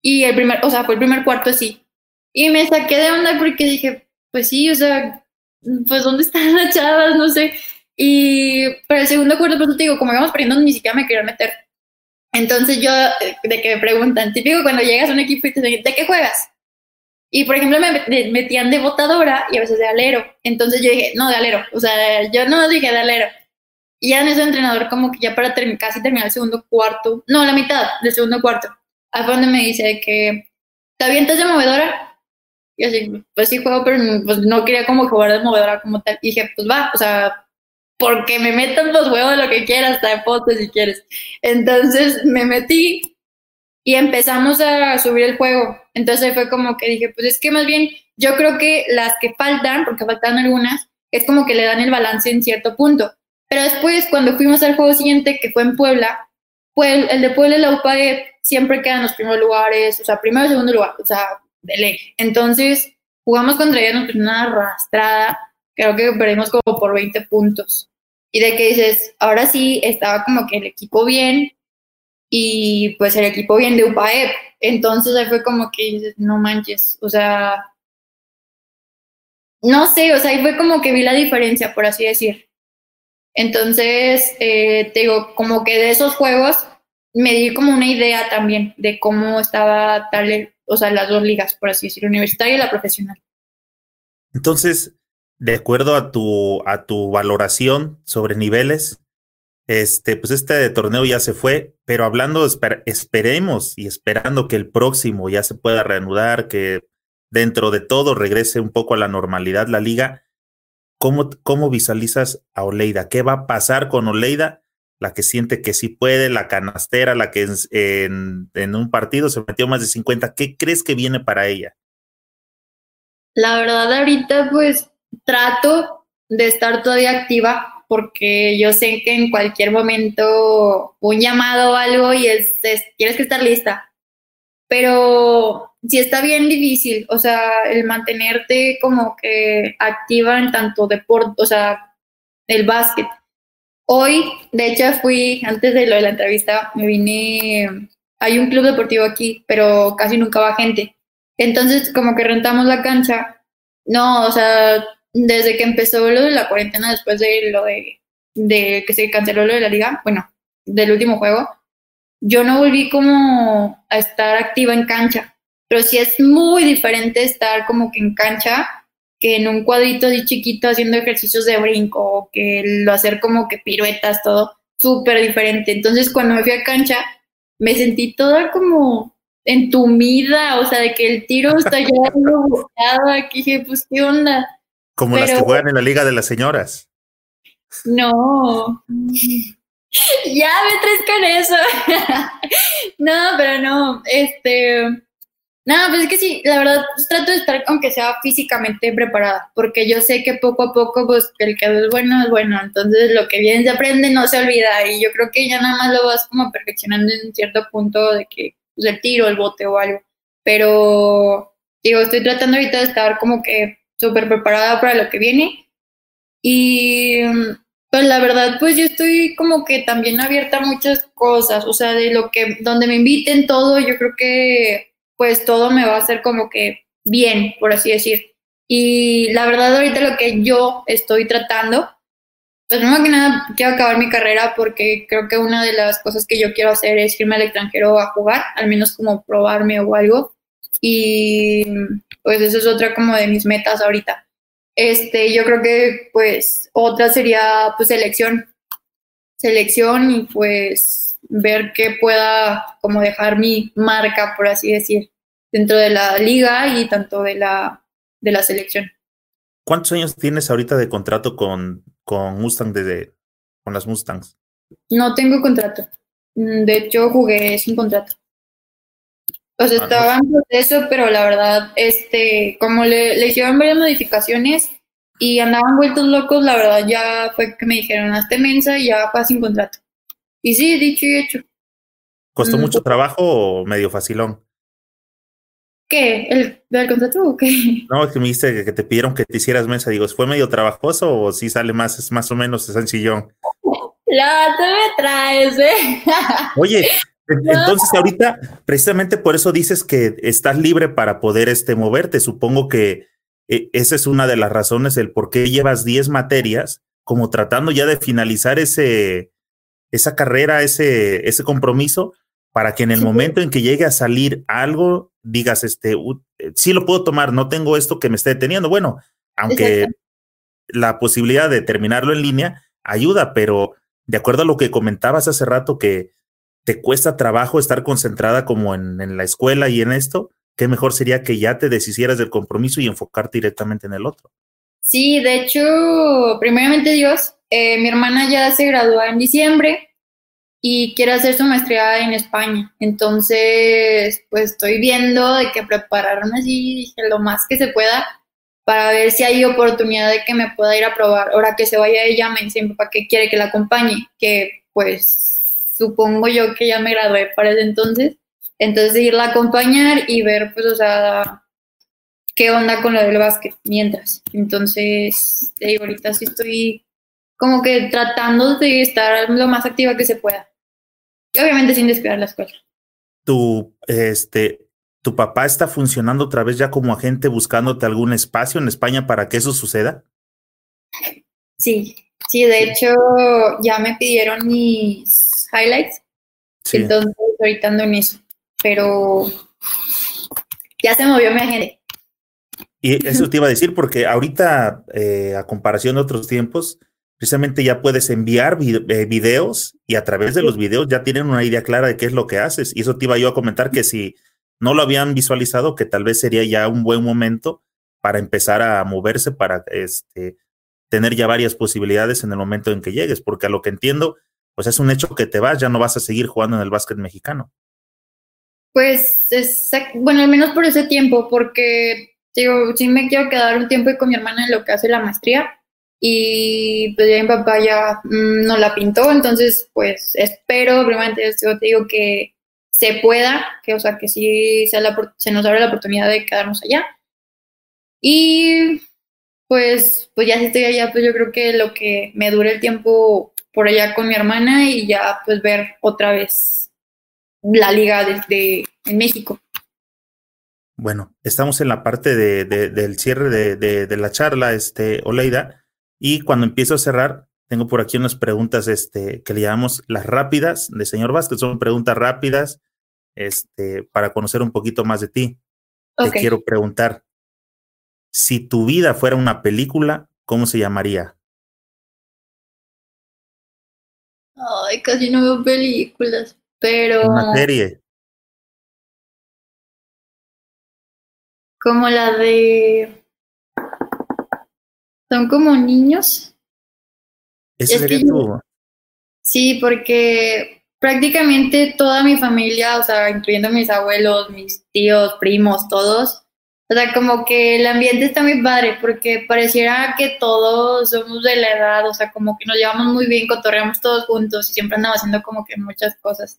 Y el primer, o sea, fue el primer cuarto así. Y me saqué de onda porque dije, pues sí, o sea, pues ¿dónde están las chavas? No sé. Y para el segundo cuarto, pues te digo, como íbamos perdiendo, ni siquiera me quería meter. Entonces yo, de que me preguntan, típico cuando llegas a un equipo y te dicen, ¿de qué juegas? Y por ejemplo, me metían de botadora y a veces de alero. Entonces yo dije, no, de alero. O sea, yo no dije de alero. Y ya en ese entrenador, como que ya para casi terminar el segundo cuarto, no, la mitad del segundo cuarto, a donde me dice que, ¿te avientas de movedora? Y así, pues sí juego, pero pues no quería como jugar de movedora como tal. Y dije, pues va, o sea, porque me metan los huevos lo que quieras, hasta de potes si quieres. Entonces me metí y empezamos a subir el juego. Entonces fue como que dije, pues es que más bien yo creo que las que faltan, porque faltan algunas, es como que le dan el balance en cierto punto. Pero después, cuando fuimos al juego siguiente, que fue en Puebla, pues el de Puebla y la UPAE siempre quedan los primeros lugares, o sea, primero y segundo lugar, o sea, de ley. Entonces, jugamos contra ellos, una arrastrada, creo que perdimos como por 20 puntos. Y de que dices, ahora sí, estaba como que el equipo bien, y pues el equipo bien de UPAE. Entonces ahí fue como que dices, no manches, o sea, no sé, o sea, ahí fue como que vi la diferencia, por así decir. Entonces, eh, te digo, como que de esos juegos me di como una idea también de cómo estaba tal, o sea, las dos ligas, por así decirlo, universitaria y la profesional. Entonces, de acuerdo a tu, a tu valoración sobre niveles, este, pues este torneo ya se fue, pero hablando, esperemos y esperando que el próximo ya se pueda reanudar, que dentro de todo regrese un poco a la normalidad la liga. ¿Cómo, ¿Cómo visualizas a Oleida? ¿Qué va a pasar con Oleida? La que siente que sí puede, la canastera, la que en, en un partido se metió más de 50. ¿Qué crees que viene para ella? La verdad, ahorita pues trato de estar todavía activa porque yo sé que en cualquier momento un llamado o algo y es, tienes que estar lista. Pero sí está bien difícil, o sea, el mantenerte como que activa en tanto deporte, o sea, el básquet. Hoy, de hecho, fui, antes de lo de la entrevista, me vine, hay un club deportivo aquí, pero casi nunca va gente. Entonces, como que rentamos la cancha. No, o sea, desde que empezó lo de la cuarentena, después de lo de, de que se canceló lo de la liga, bueno, del último juego, yo no volví como a estar activa en cancha pero sí es muy diferente estar como que en cancha que en un cuadrito así chiquito haciendo ejercicios de brinco o que lo hacer como que piruetas, todo súper diferente. Entonces cuando me fui a cancha me sentí toda como entumida, o sea, de que el tiro está ya bloqueado, aquí dije, pues qué onda. Como las que juegan en la Liga de las Señoras. No. ya me traes con eso. no, pero no, este no, pues es que sí, la verdad pues, trato de estar aunque sea físicamente preparada, porque yo sé que poco a poco, pues el que es bueno es bueno, entonces lo que bien se aprende no se olvida y yo creo que ya nada más lo vas como perfeccionando en cierto punto de que pues, el tiro, el bote o algo, pero digo, estoy tratando ahorita de estar como que súper preparada para lo que viene y pues la verdad pues yo estoy como que también abierta a muchas cosas, o sea, de lo que, donde me inviten todo, yo creo que pues todo me va a hacer como que bien, por así decir. Y la verdad ahorita lo que yo estoy tratando, pues primero que nada quiero acabar mi carrera porque creo que una de las cosas que yo quiero hacer es irme al extranjero a jugar, al menos como probarme o algo. Y pues eso es otra como de mis metas ahorita. Este, yo creo que pues otra sería pues selección. Selección y pues ver que pueda como dejar mi marca, por así decir, dentro de la liga y tanto de la, de la selección. ¿Cuántos años tienes ahorita de contrato con, con Mustang de, con las Mustangs? No tengo contrato. Mm, de hecho, jugué sin contrato. O sea, ah, estaba en proceso, pero la verdad, este, como le, le hicieron varias modificaciones y andaban vueltos locos, la verdad ya fue que me dijeron, hazte mensa y ya fue sin contrato. Y sí, dicho y hecho. ¿Costó mm, mucho trabajo o medio facilón? ¿Qué? ¿El, del contrato o qué? No, es que me dijiste que, te pidieron que te hicieras mensa. Digo, ¿fue medio trabajoso o sí sale más, es más o menos sencillón? Ya, te me traes, ¿eh? Oye, entonces ahorita, precisamente por eso dices que estás libre para poder este, moverte. Supongo que eh, esa es una de las razones el por qué llevas 10 materias, como tratando ya de finalizar ese, esa carrera, ese, ese compromiso, para que en el momento en que llegue a salir algo, digas, este, eh, sí lo puedo tomar, no tengo esto que me esté deteniendo. Bueno, aunque la posibilidad de terminarlo en línea ayuda, pero de acuerdo a lo que comentabas hace rato, que te cuesta trabajo estar concentrada como en, en la escuela y en esto, qué mejor sería que ya te deshicieras del compromiso y enfocarte directamente en el otro. Sí, de hecho, primeramente Dios, eh, mi hermana ya se graduó en diciembre y quiere hacer su maestría en España. Entonces, pues estoy viendo de que prepararme así, lo más que se pueda para ver si hay oportunidad de que me pueda ir a probar. Ahora que se vaya ella, me dice mi papá que quiere que la acompañe, que pues supongo yo que ya me gradué para ese entonces. Entonces, irla a acompañar y ver, pues, o sea, qué onda con lo del básquet mientras. Entonces, ahorita sí estoy como que tratando de estar lo más activa que se pueda. Obviamente sin descuidar la escuela. Tu, este, tu papá está funcionando otra vez ya como agente buscándote algún espacio en España para que eso suceda. Sí, sí, de hecho ya me pidieron mis highlights. Entonces ahorita ando en eso. Pero ya se movió mi agente. Y eso te iba a decir, porque ahorita, eh, a comparación de otros tiempos, precisamente ya puedes enviar eh, videos y a través de los videos ya tienen una idea clara de qué es lo que haces. Y eso te iba yo a comentar que si no lo habían visualizado, que tal vez sería ya un buen momento para empezar a moverse, para este, tener ya varias posibilidades en el momento en que llegues, porque a lo que entiendo, pues es un hecho que te vas, ya no vas a seguir jugando en el básquet mexicano. Pues, bueno, al menos por ese tiempo, porque digo, sí me quiero quedar un tiempo con mi hermana en lo que hace la maestría y pues ya mi papá ya mm, no la pintó, entonces pues espero, primeramente yo te digo que se pueda, que o sea que sí se, se nos abre la oportunidad de quedarnos allá. Y pues, pues ya si estoy allá, pues yo creo que lo que me dure el tiempo por allá con mi hermana y ya pues ver otra vez la liga de, en México. Bueno, estamos en la parte de, del cierre de, de, la charla, este, Oleida. Y cuando empiezo a cerrar, tengo por aquí unas preguntas este, que le llamamos las rápidas de señor Vázquez. Son preguntas rápidas este, para conocer un poquito más de ti. Te quiero preguntar, si tu vida fuera una película, ¿cómo se llamaría? Ay, casi no veo películas, pero... Una serie. Como la de son como niños. ¿Eso sería Sí, porque prácticamente toda mi familia, o sea, incluyendo mis abuelos, mis tíos, primos, todos, o sea, como que el ambiente está muy padre, porque pareciera que todos somos de la edad, o sea, como que nos llevamos muy bien, cotorreamos todos juntos y siempre andamos haciendo como que muchas cosas.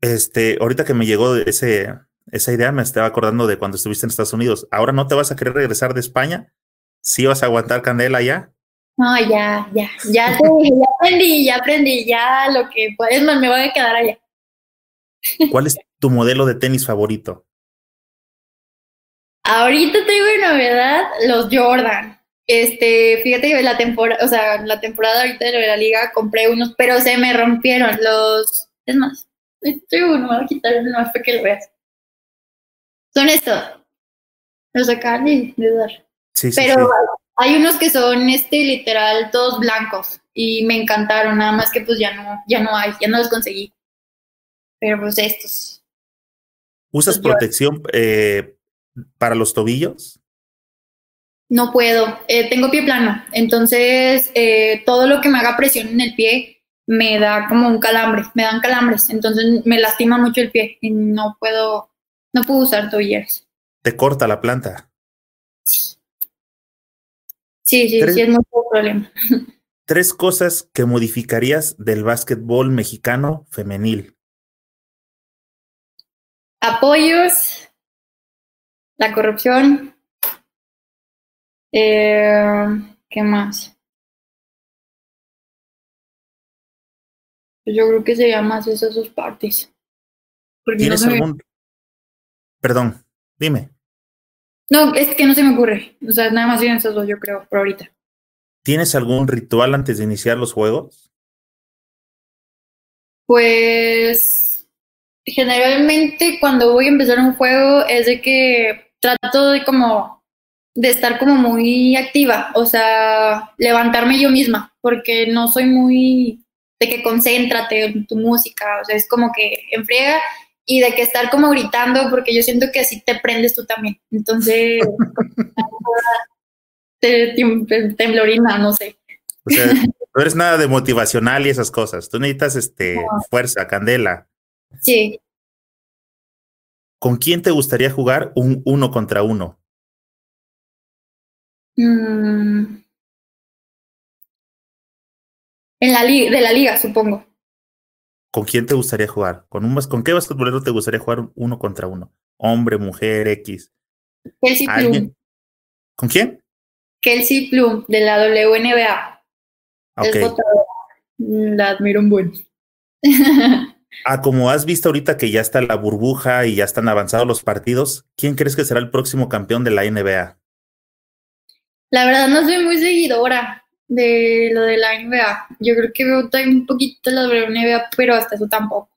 Este, ahorita que me llegó ese, esa idea me estaba acordando de cuando estuviste en Estados Unidos. ¿Ahora no te vas a querer regresar de España? ¿Sí vas a aguantar candela allá? No, ya, ya, ya, ya aprendí, ya aprendí, ya lo que puedes más me voy a quedar allá. ¿Cuál es tu modelo de tenis favorito? Ahorita tengo de novedad los Jordan. Este, fíjate que la temporada, o sea, la temporada ahorita de la liga compré unos, pero se me rompieron los. Es más, estoy uno, me voy a quitar uno más para que lo veas. Son estos. Los acaban de, dar. Sí, sí, Pero hay unos que son, este, literal, todos blancos y me encantaron, nada más que pues ya no, ya no hay, ya no los conseguí. Pero pues estos. ¿Usas protección eh, para los tobillos? No puedo, eh, tengo pie plano, entonces eh, todo lo que me haga presión en el pie me da como un calambre, me dan calambres, entonces me lastima mucho el pie y no puedo, no puedo usar tobilleras. ¿Te corta la planta? Sí. Sí, sí, sí, es mucho problema. Tres cosas que modificarías del básquetbol mexicano femenil. Apoyos, la corrupción. Eh, ¿Qué más? Yo creo que sería más esas dos partes. ¿Tienes algún... Perdón, dime. No, es que no se me ocurre. O sea, nada más bien esas dos, yo creo, por ahorita. ¿Tienes algún ritual antes de iniciar los juegos? Pues generalmente cuando voy a empezar un juego es de que trato de como de estar como muy activa, o sea, levantarme yo misma, porque no soy muy de que concéntrate en tu música, o sea, es como que enfriega y de que estar como gritando, porque yo siento que así te prendes tú también. Entonces, te, temblorina, no sé. O sea, no eres nada de motivacional y esas cosas. Tú necesitas este fuerza, candela. Sí. ¿Con quién te gustaría jugar un uno contra uno? Mm. En la liga, de la liga, supongo. ¿Con quién te gustaría jugar? ¿Con, un, ¿Con qué basquetbolero te gustaría jugar uno contra uno? Hombre, mujer, X. Kelsey Plum. ¿Con quién? Kelsey Plum, de la WNBA. Okay. la admiro un buen. ah, como has visto ahorita que ya está la burbuja y ya están avanzados los partidos, ¿quién crees que será el próximo campeón de la NBA? La verdad no soy muy seguidora de lo de la NBA. Yo creo que veo un poquito la NBA, pero hasta eso tampoco.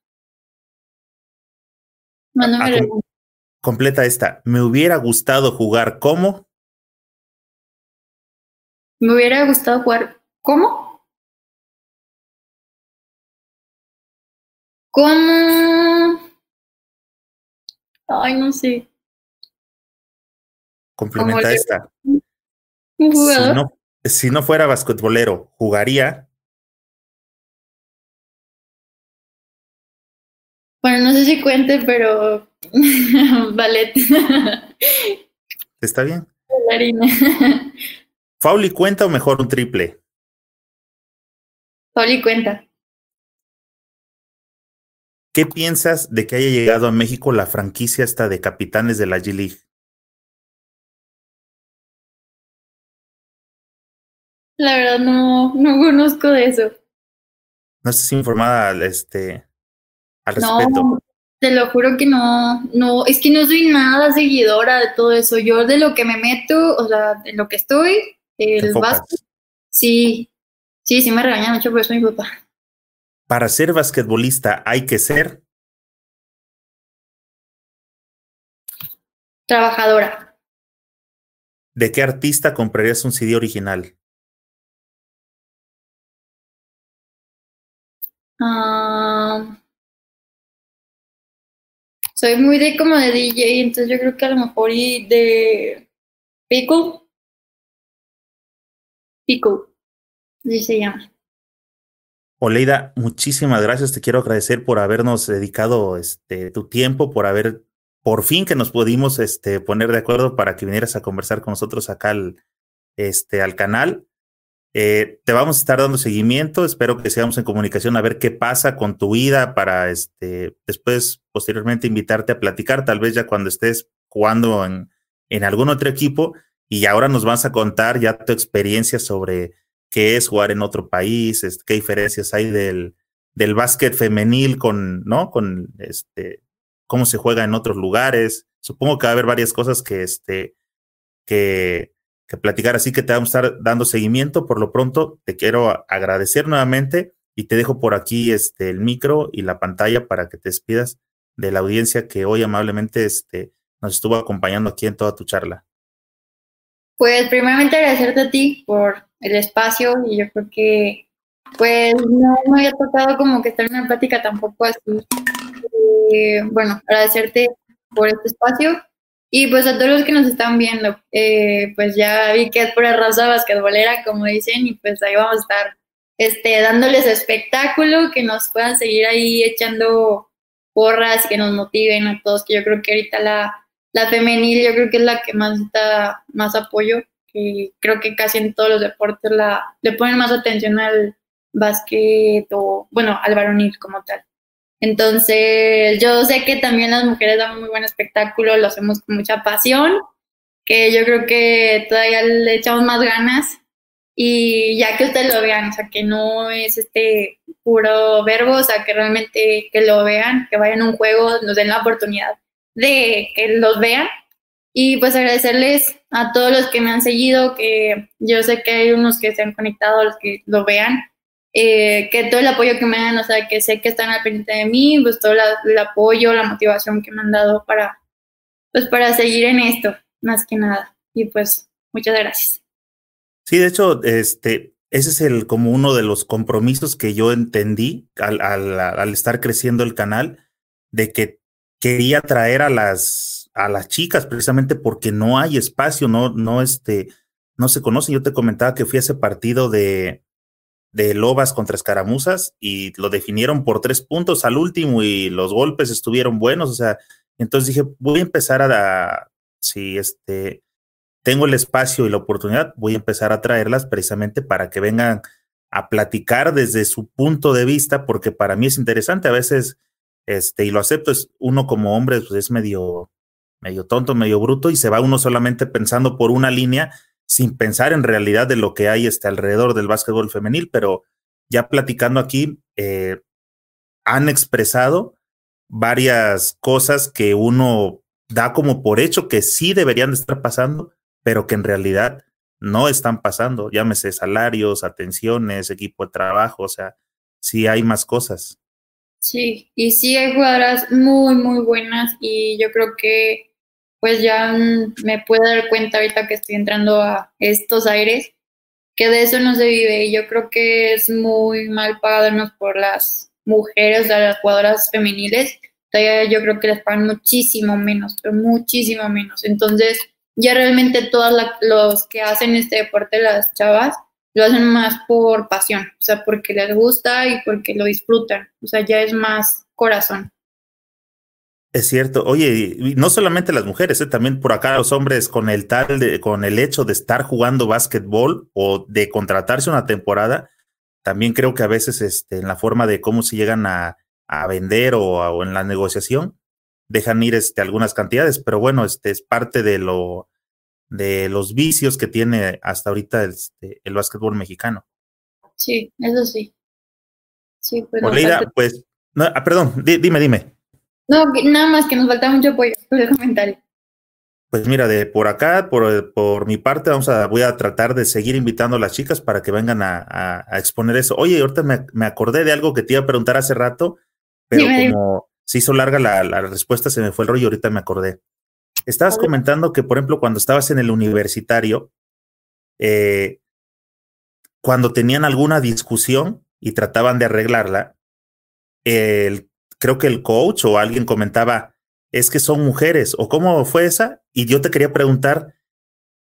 No, no me completa esta. Me hubiera gustado jugar como. Me hubiera gustado jugar. ¿Cómo? ¿Cómo? Ay, no sé. Complementa esta. Un jugador si no fuera basquetbolero, ¿jugaría? Bueno, no sé si cuente, pero ballet. Está bien. ¿Fauli cuenta o mejor un triple? Fauli cuenta. ¿Qué piensas de que haya llegado a México la franquicia hasta de capitanes de la G-League? La verdad no, no conozco de eso. No estás informada este, al respecto. No, te lo juro que no, no, es que no soy nada seguidora de todo eso. Yo de lo que me meto, o sea, de lo que estoy, el básquet, sí, sí, sí me regañan mucho por eso mi papá. Para ser basquetbolista hay que ser trabajadora. ¿De qué artista comprarías un CD original? Ah, soy muy de como de DJ, entonces yo creo que a lo mejor y de Pickle. Pickle, así se llama. Oleida, muchísimas gracias. Te quiero agradecer por habernos dedicado este, tu tiempo, por haber, por fin que nos pudimos este, poner de acuerdo para que vinieras a conversar con nosotros acá al, este, al canal. Eh, te vamos a estar dando seguimiento, espero que sigamos en comunicación a ver qué pasa con tu vida para este, después, posteriormente, invitarte a platicar, tal vez ya cuando estés jugando en, en algún otro equipo y ahora nos vas a contar ya tu experiencia sobre qué es jugar en otro país, qué diferencias hay del, del básquet femenil con, ¿no? Con este, cómo se juega en otros lugares. Supongo que va a haber varias cosas que, este, que, que platicar, así que te vamos a estar dando seguimiento. Por lo pronto, te quiero agradecer nuevamente y te dejo por aquí este, el micro y la pantalla para que te despidas de la audiencia que hoy amablemente este, nos estuvo acompañando aquí en toda tu charla. Pues primeramente agradecerte a ti por el espacio y yo creo que pues no me había tocado como que estar en una plática tampoco así. Eh, bueno, agradecerte por este espacio y pues a todos los que nos están viendo, eh, pues ya vi que es por la raza basquetbolera, como dicen, y pues ahí vamos a estar este, dándoles espectáculo, que nos puedan seguir ahí echando porras, que nos motiven a todos, que yo creo que ahorita la, la femenil, yo creo que es la que más da más apoyo, que creo que casi en todos los deportes la, le ponen más atención al básquet o, bueno, al varonil como tal. Entonces, yo sé que también las mujeres dan muy buen espectáculo, lo hacemos con mucha pasión, que yo creo que todavía le echamos más ganas y ya que ustedes lo vean, o sea, que no es este puro verbo, o sea, que realmente que lo vean, que vayan a un juego, nos den la oportunidad de que los vean. Y pues agradecerles a todos los que me han seguido, que yo sé que hay unos que se han conectado, los que lo vean, eh, que todo el apoyo que me dan, o sea, que sé que están al pendiente de mí, pues todo el apoyo, la motivación que me han dado para, pues para seguir en esto, más que nada. Y pues muchas gracias. Sí, de hecho, este, ese es el como uno de los compromisos que yo entendí al, al, al estar creciendo el canal, de que quería traer a las, a las chicas precisamente porque no hay espacio, no, no, este, no se conocen. Yo te comentaba que fui a ese partido de, de Lobas contra Escaramuzas y lo definieron por tres puntos al último y los golpes estuvieron buenos. O sea, entonces dije, voy a empezar a, si este, tengo el espacio y la oportunidad, voy a empezar a traerlas precisamente para que vengan a platicar desde su punto de vista, porque para mí es interesante. A veces, este, y lo acepto, es uno como hombre, pues es medio, medio tonto, medio bruto, y se va uno solamente pensando por una línea, sin pensar en realidad de lo que hay este, alrededor del básquetbol femenil, pero ya platicando aquí, eh, han expresado varias cosas que uno da como por hecho que sí deberían de estar pasando, pero que en realidad no están pasando, llámese salarios, atenciones, equipo de trabajo, o sea, sí hay más cosas. Sí, y sí hay jugadoras muy, muy buenas y yo creo que pues ya me puedo dar cuenta ahorita que estoy entrando a estos aires, que de eso no se vive y yo creo que es muy mal pagado por las mujeres, las jugadoras femeniles, todavía yo creo que les pagan muchísimo menos, pero muchísimo menos. Entonces, ya realmente todas los que hacen este deporte, las chavas, lo hacen más por pasión, o sea, porque les gusta y porque lo disfrutan, o sea, ya es más corazón. Es cierto. Oye, y no solamente las mujeres, ¿eh? también por acá los hombres con el tal de, con el hecho de estar jugando básquetbol o de contratarse una temporada, también creo que a veces este, en la forma de cómo se llegan a, a vender o, o, en la negociación, dejan ir este, algunas cantidades, pero bueno, este es parte de lo de los vicios que tiene hasta ahorita este, el básquetbol mexicano. Sí, eso sí. Sí, pues, pues no, ah, perdón, dime, dime. No, nada más que nos falta mucho apoyo por el comentario. Pues mira, de por acá, por, por mi parte, vamos a, voy a tratar de seguir invitando a las chicas para que vengan a, a, exponer eso. Oye, ahorita me, me, acordé de algo que te iba a preguntar hace rato, pero como, se hizo larga la, la, respuesta, se me fue el rollo, ahorita me acordé. Estabas comentando que, por ejemplo, cuando estabas en el universitario, eh, cuando tenían alguna discusión y trataban de arreglarla, el, creo que el coach o alguien comentaba, es que son mujeres, o cómo fue esa, y yo te quería preguntar,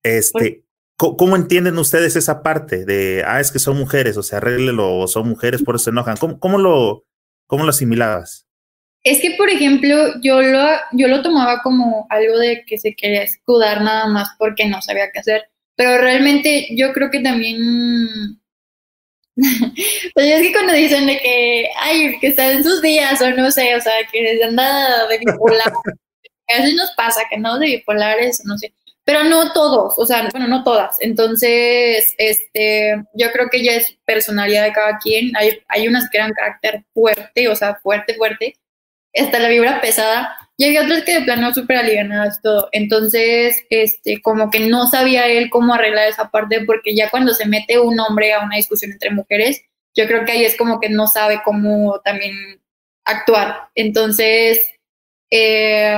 este, ¿cómo, ¿cómo, entienden ustedes esa parte de, ah, es que son mujeres, o sea, arréglelo, o son mujeres, por eso se enojan? ¿Cómo, cómo lo, cómo lo asimilabas? Es que, por ejemplo, yo lo, yo lo tomaba como algo de que se quería escudar nada más porque no sabía qué hacer. Pero realmente yo creo que también... pues es que cuando dicen de que, ay, que está en sus días o no sé, o sea, que anda de bipolar, a nos pasa que no de bipolares, no sé, pero no todos, o sea, bueno, no todas. Entonces, este, yo creo que ya es personalidad de cada quien. Hay, hay unas que eran carácter fuerte, o sea, fuerte, fuerte, hasta la vibra pesada. Y hay otras que de plano súper alivianadas todo. Entonces, este, como que no sabía él cómo arreglar esa parte, porque ya cuando se mete un hombre a una discusión entre mujeres, yo creo que ahí es como que no sabe cómo también actuar. Entonces, eh,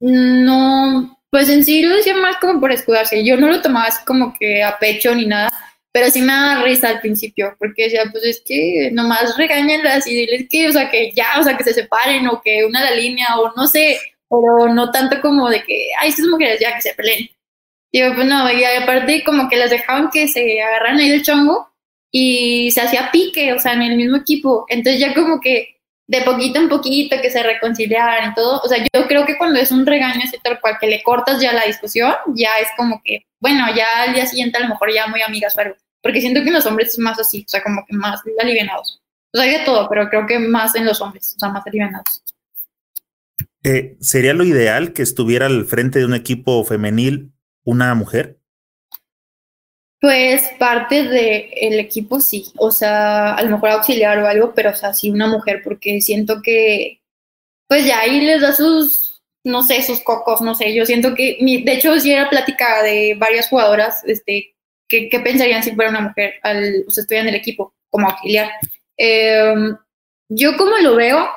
no, pues en sí lo decía más como por escudarse. Yo no lo tomaba así como que a pecho ni nada, pero sí me daba risa al principio, porque decía, pues es que nomás regáñenlas y diles que, o sea, que ya, o sea, que se separen o que una la línea o no sé, pero no tanto como de que, ay, estas mujeres ya que se peleen. Digo, pues no, y aparte como que las dejaban que se agarran ahí del chongo y se hacía pique, o sea, en el mismo equipo. Entonces ya como que de poquito en poquito que se reconciliaran y todo. O sea, yo creo que cuando es un regaño así tal cual que le cortas ya la discusión, ya es como que, bueno, ya al día siguiente a lo mejor ya muy amigas o. Porque siento que en los hombres es más así, o sea, como que más alivianados. O sea, hay de todo, pero creo que más en los hombres, o sea, más alivianados. Eh, ¿Sería lo ideal que estuviera al frente de un equipo femenil una mujer? Pues parte del equipo sí, o sea, a lo mejor auxiliar o algo, pero o sea, sí una mujer, porque siento que, pues ya ahí les da sus, no sé, sus cocos, no sé, yo siento que, de hecho, sí era plática de varias jugadoras, este, que, pensarían si fuera una mujer al, o sea, estuviera en el equipo como auxiliar. Em, yo como lo veo,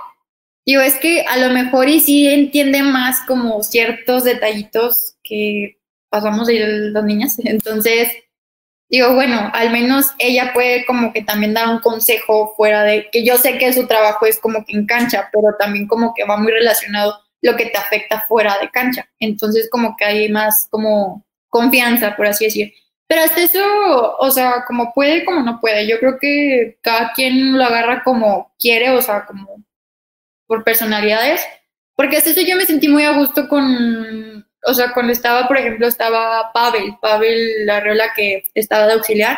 digo, es que a lo mejor y sí entiende más como ciertos detallitos que pasamos de las niñas, entonces digo, bueno, al menos ella puede como que también dar un consejo fuera de, que yo sé que su trabajo es como que en cancha, pero también como que va muy relacionado lo que te afecta fuera de cancha. Entonces como que hay más como confianza, por así decir. Pero hasta eso, o sea, como puede, como no puede. Yo creo que cada quien lo agarra como quiere, o sea, como por personalidades. Porque hasta eso yo me sentí muy a gusto con o sea, cuando estaba, por ejemplo, estaba Pavel, Pavel la que estaba de auxiliar.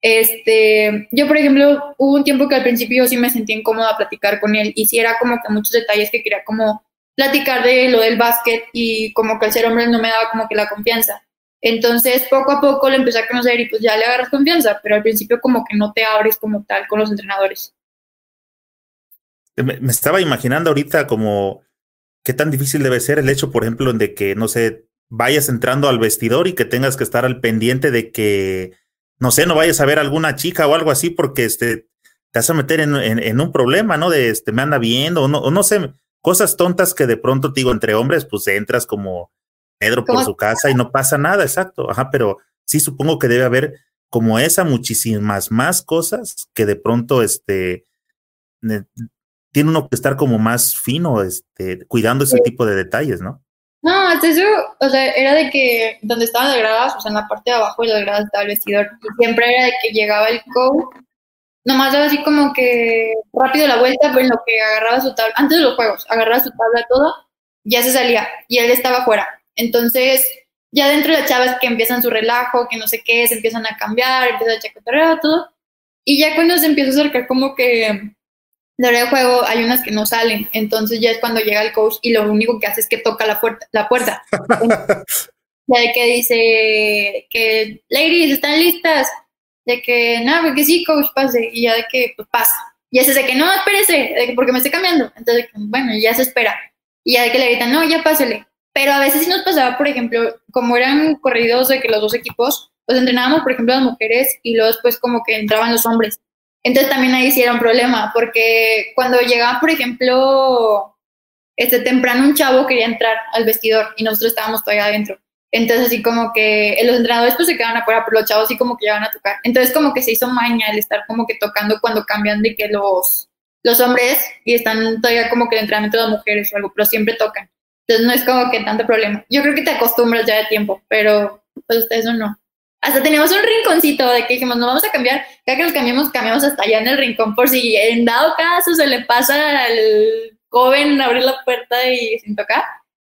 Este, yo, por ejemplo, hubo un tiempo que al principio sí me sentí incómoda platicar con él y sí era como que muchos detalles que quería como platicar de lo del básquet y como que al ser hombre no me daba como que la confianza. Entonces, poco a poco le empecé a conocer y pues ya le agarras confianza, pero al principio como que no te abres como tal con los entrenadores. Me, me estaba imaginando ahorita como qué tan difícil debe ser el hecho, por ejemplo, de que, no sé, vayas entrando al vestidor y que tengas que estar al pendiente de que, no sé, no vayas a ver alguna chica o algo así porque este, te vas a meter en, en, un problema, ¿no? De este, me anda viendo o no, o no sé, cosas tontas que de pronto, digo, entre hombres, pues entras como Pedro por su casa y no pasa nada, exacto, ajá, pero sí supongo que debe haber como esa muchísimas más cosas que de pronto, este, tiene uno que estar como más fino, este, cuidando ese tipo de detalles, ¿no? No, hasta eso, o sea, era de que donde estaban las gradas, o sea, en la parte de abajo de las gradas estaba el vestidor, y siempre era de que llegaba el coach, nomás daba así como que rápido la vuelta, pero en lo que agarraba su tabla, antes de los juegos, agarraba su tabla todo, ya se salía, y él estaba fuera. Entonces, ya dentro de las chavas que empiezan su relajo, que no sé qué, se empiezan a cambiar, empiezan a chacotear todo, y ya cuando se empieza a acercar como que de hora de juego hay unas que no salen, entonces ya es cuando llega el coach y lo único que hace es que toca la puerta. La puerta. ya de que dice que, ladies, ¿están listas? De que, no, que sí, coach, pase. Y ya de que, pues pasa. Y ese de que, no, espérese, porque me estoy cambiando. Entonces, bueno, ya se espera. Y ya de que le gritan, no, ya pásele. Pero a veces sí nos pasaba, por ejemplo, como eran corridos de que los dos equipos, pues entrenábamos, por ejemplo, las mujeres y luego después como que entraban los hombres. Entonces también ahí sí era un problema, porque cuando llegaba, por ejemplo, este temprano un chavo quería entrar al vestidor y nosotros estábamos todavía adentro. Entonces así como que los entrenadores pues se quedaban afuera, pero los chavos sí como que llegaban a tocar. Entonces como que se hizo maña el estar como que tocando cuando cambian de que los, los hombres y están todavía como que el entrenamiento de las mujeres o algo, pero siempre tocan. Entonces no es como que tanto problema. Yo creo que te acostumbras ya de tiempo, pero pues eso no. Hasta teníamos un rinconcito de que dijimos, no vamos a cambiar, cada que nos cambiamos, cambiamos hasta allá en el rincón por si en dado caso se le pasa al joven abrir la puerta y sin tocar,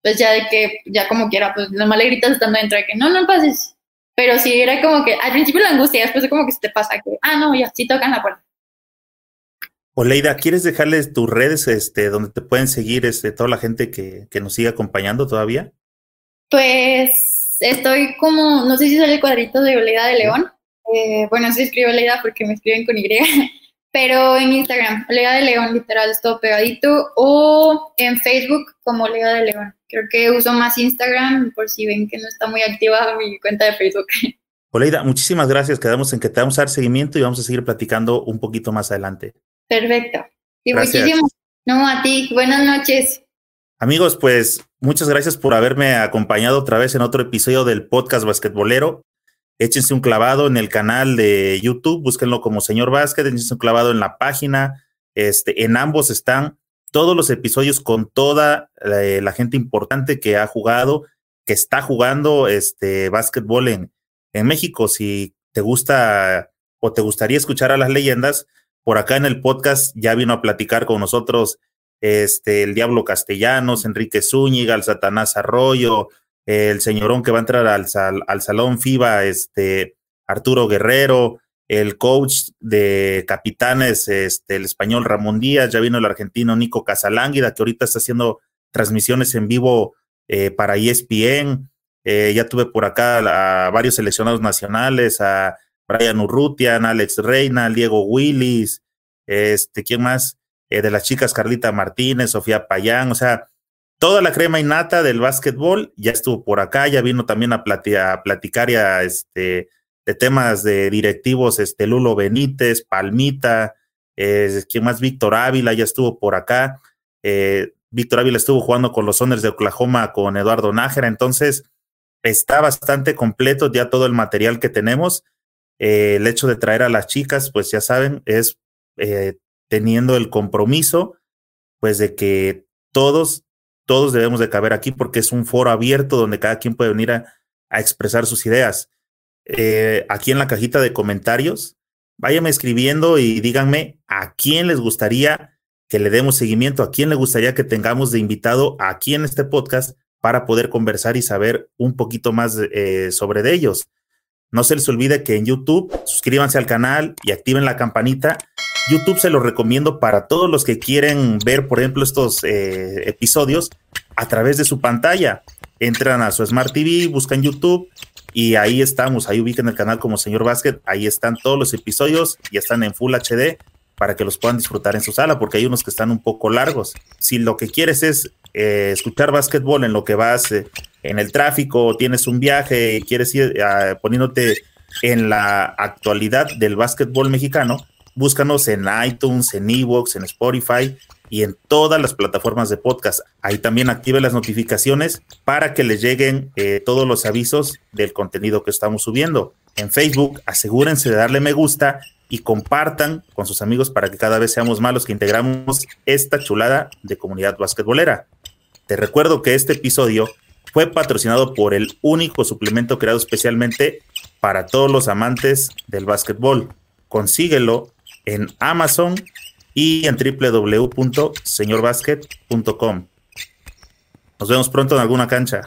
pues ya de que, ya como quiera, pues nomás le gritas estando dentro de que no, no pases. Pero sí, era como que al principio la angustia, después como que se te pasa que, ah, no, ya, sí tocan la puerta. Oleida, ¿quieres dejarles tus redes este, donde te pueden seguir este, toda la gente que, que nos sigue acompañando todavía? Pues estoy como, no sé si sale el cuadrito de Oleida de León. Eh, bueno, sí escribo Oleida porque me escriben con Y, pero en Instagram, Oleida de León, literal, es todo pegadito, o en Facebook como Oleida de León. Creo que uso más Instagram por si ven que no está muy activa mi cuenta de Facebook. Oleida, muchísimas gracias. Quedamos en que te vamos a dar seguimiento y vamos a seguir platicando un poquito más adelante. Perfecto. Y muchísimas. No, a ti. Buenas noches. Amigos, pues muchas gracias por haberme acompañado otra vez en otro episodio del podcast basquetbolero. Échense un clavado en el canal de YouTube, búsquenlo como Señor Básquet, échense un clavado en la página. Este, en ambos están todos los episodios con toda eh, la, gente importante que ha jugado, que está jugando este básquetbol en, en México. Si te gusta o te gustaría escuchar a las leyendas, por acá en el podcast ya vino a platicar con nosotros este, el Diablo Castellanos, Enrique Zúñiga, el Satanás Arroyo, el señorón que va a entrar al, al Salón FIBA, este, Arturo Guerrero, el coach de capitanes, este, el español Ramón Díaz, ya vino el argentino Nico Casalánguida, que ahorita está haciendo transmisiones en vivo eh, para ESPN. Eh, ya tuve por acá a varios seleccionados nacionales, a Brian Urrutian, Alex Reina, Diego Willis, este, ¿quién más? Eh, de las chicas Carlita Martínez, Sofía Payán, o sea, toda la crema innata del básquetbol ya estuvo por acá, ya vino también a, platicar ya este, de temas de directivos, este Lulo Benítez, Palmita, eh, ¿quién más? Víctor Ávila ya estuvo por acá. Eh, Víctor Ávila estuvo jugando con los Soners de Oklahoma con Eduardo Nájera, entonces está bastante completo ya todo el material que tenemos. Eh, el hecho de traer a las chicas, pues ya saben, es teniendo el compromiso, pues de que todos, todos debemos de caber aquí porque es un foro abierto donde cada quien puede venir a, expresar sus ideas. Eh, aquí en la cajita de comentarios, váyanme escribiendo y díganme a quién les gustaría que le demos seguimiento, a quién le gustaría que tengamos de invitado aquí en este podcast para poder conversar y saber un poquito más eh, sobre de ellos. No se les olvide que en YouTube suscríbanse al canal y activen la campanita YouTube se lo recomiendo para todos los que quieren ver, por ejemplo, estos eh, episodios a través de su pantalla. Entran a su Smart TV, buscan YouTube y ahí estamos. Ahí ubican el canal como Señor Básquet. Ahí están todos los episodios y están en Full HD para que los puedan disfrutar en su sala, porque hay unos que están un poco largos. Si lo que quieres es eh, escuchar básquetbol en lo que vas eh, en el tráfico, tienes un viaje y quieres ir poniéndote en la actualidad del básquetbol mexicano, Búscanos en iTunes, en Evox, en Spotify y en todas las plataformas de podcast. Ahí también active las notificaciones para que les lleguen eh, todos los avisos del contenido que estamos subiendo. En Facebook, asegúrense de darle me gusta y compartan con sus amigos para que cada vez seamos más los que integramos esta chulada de comunidad basquetbolera. Te recuerdo que este episodio fue patrocinado por el único suplemento creado especialmente para todos los amantes del básquetbol. Consíguelo en Amazon y en www.señorbasket.com. Nos vemos pronto en alguna cancha.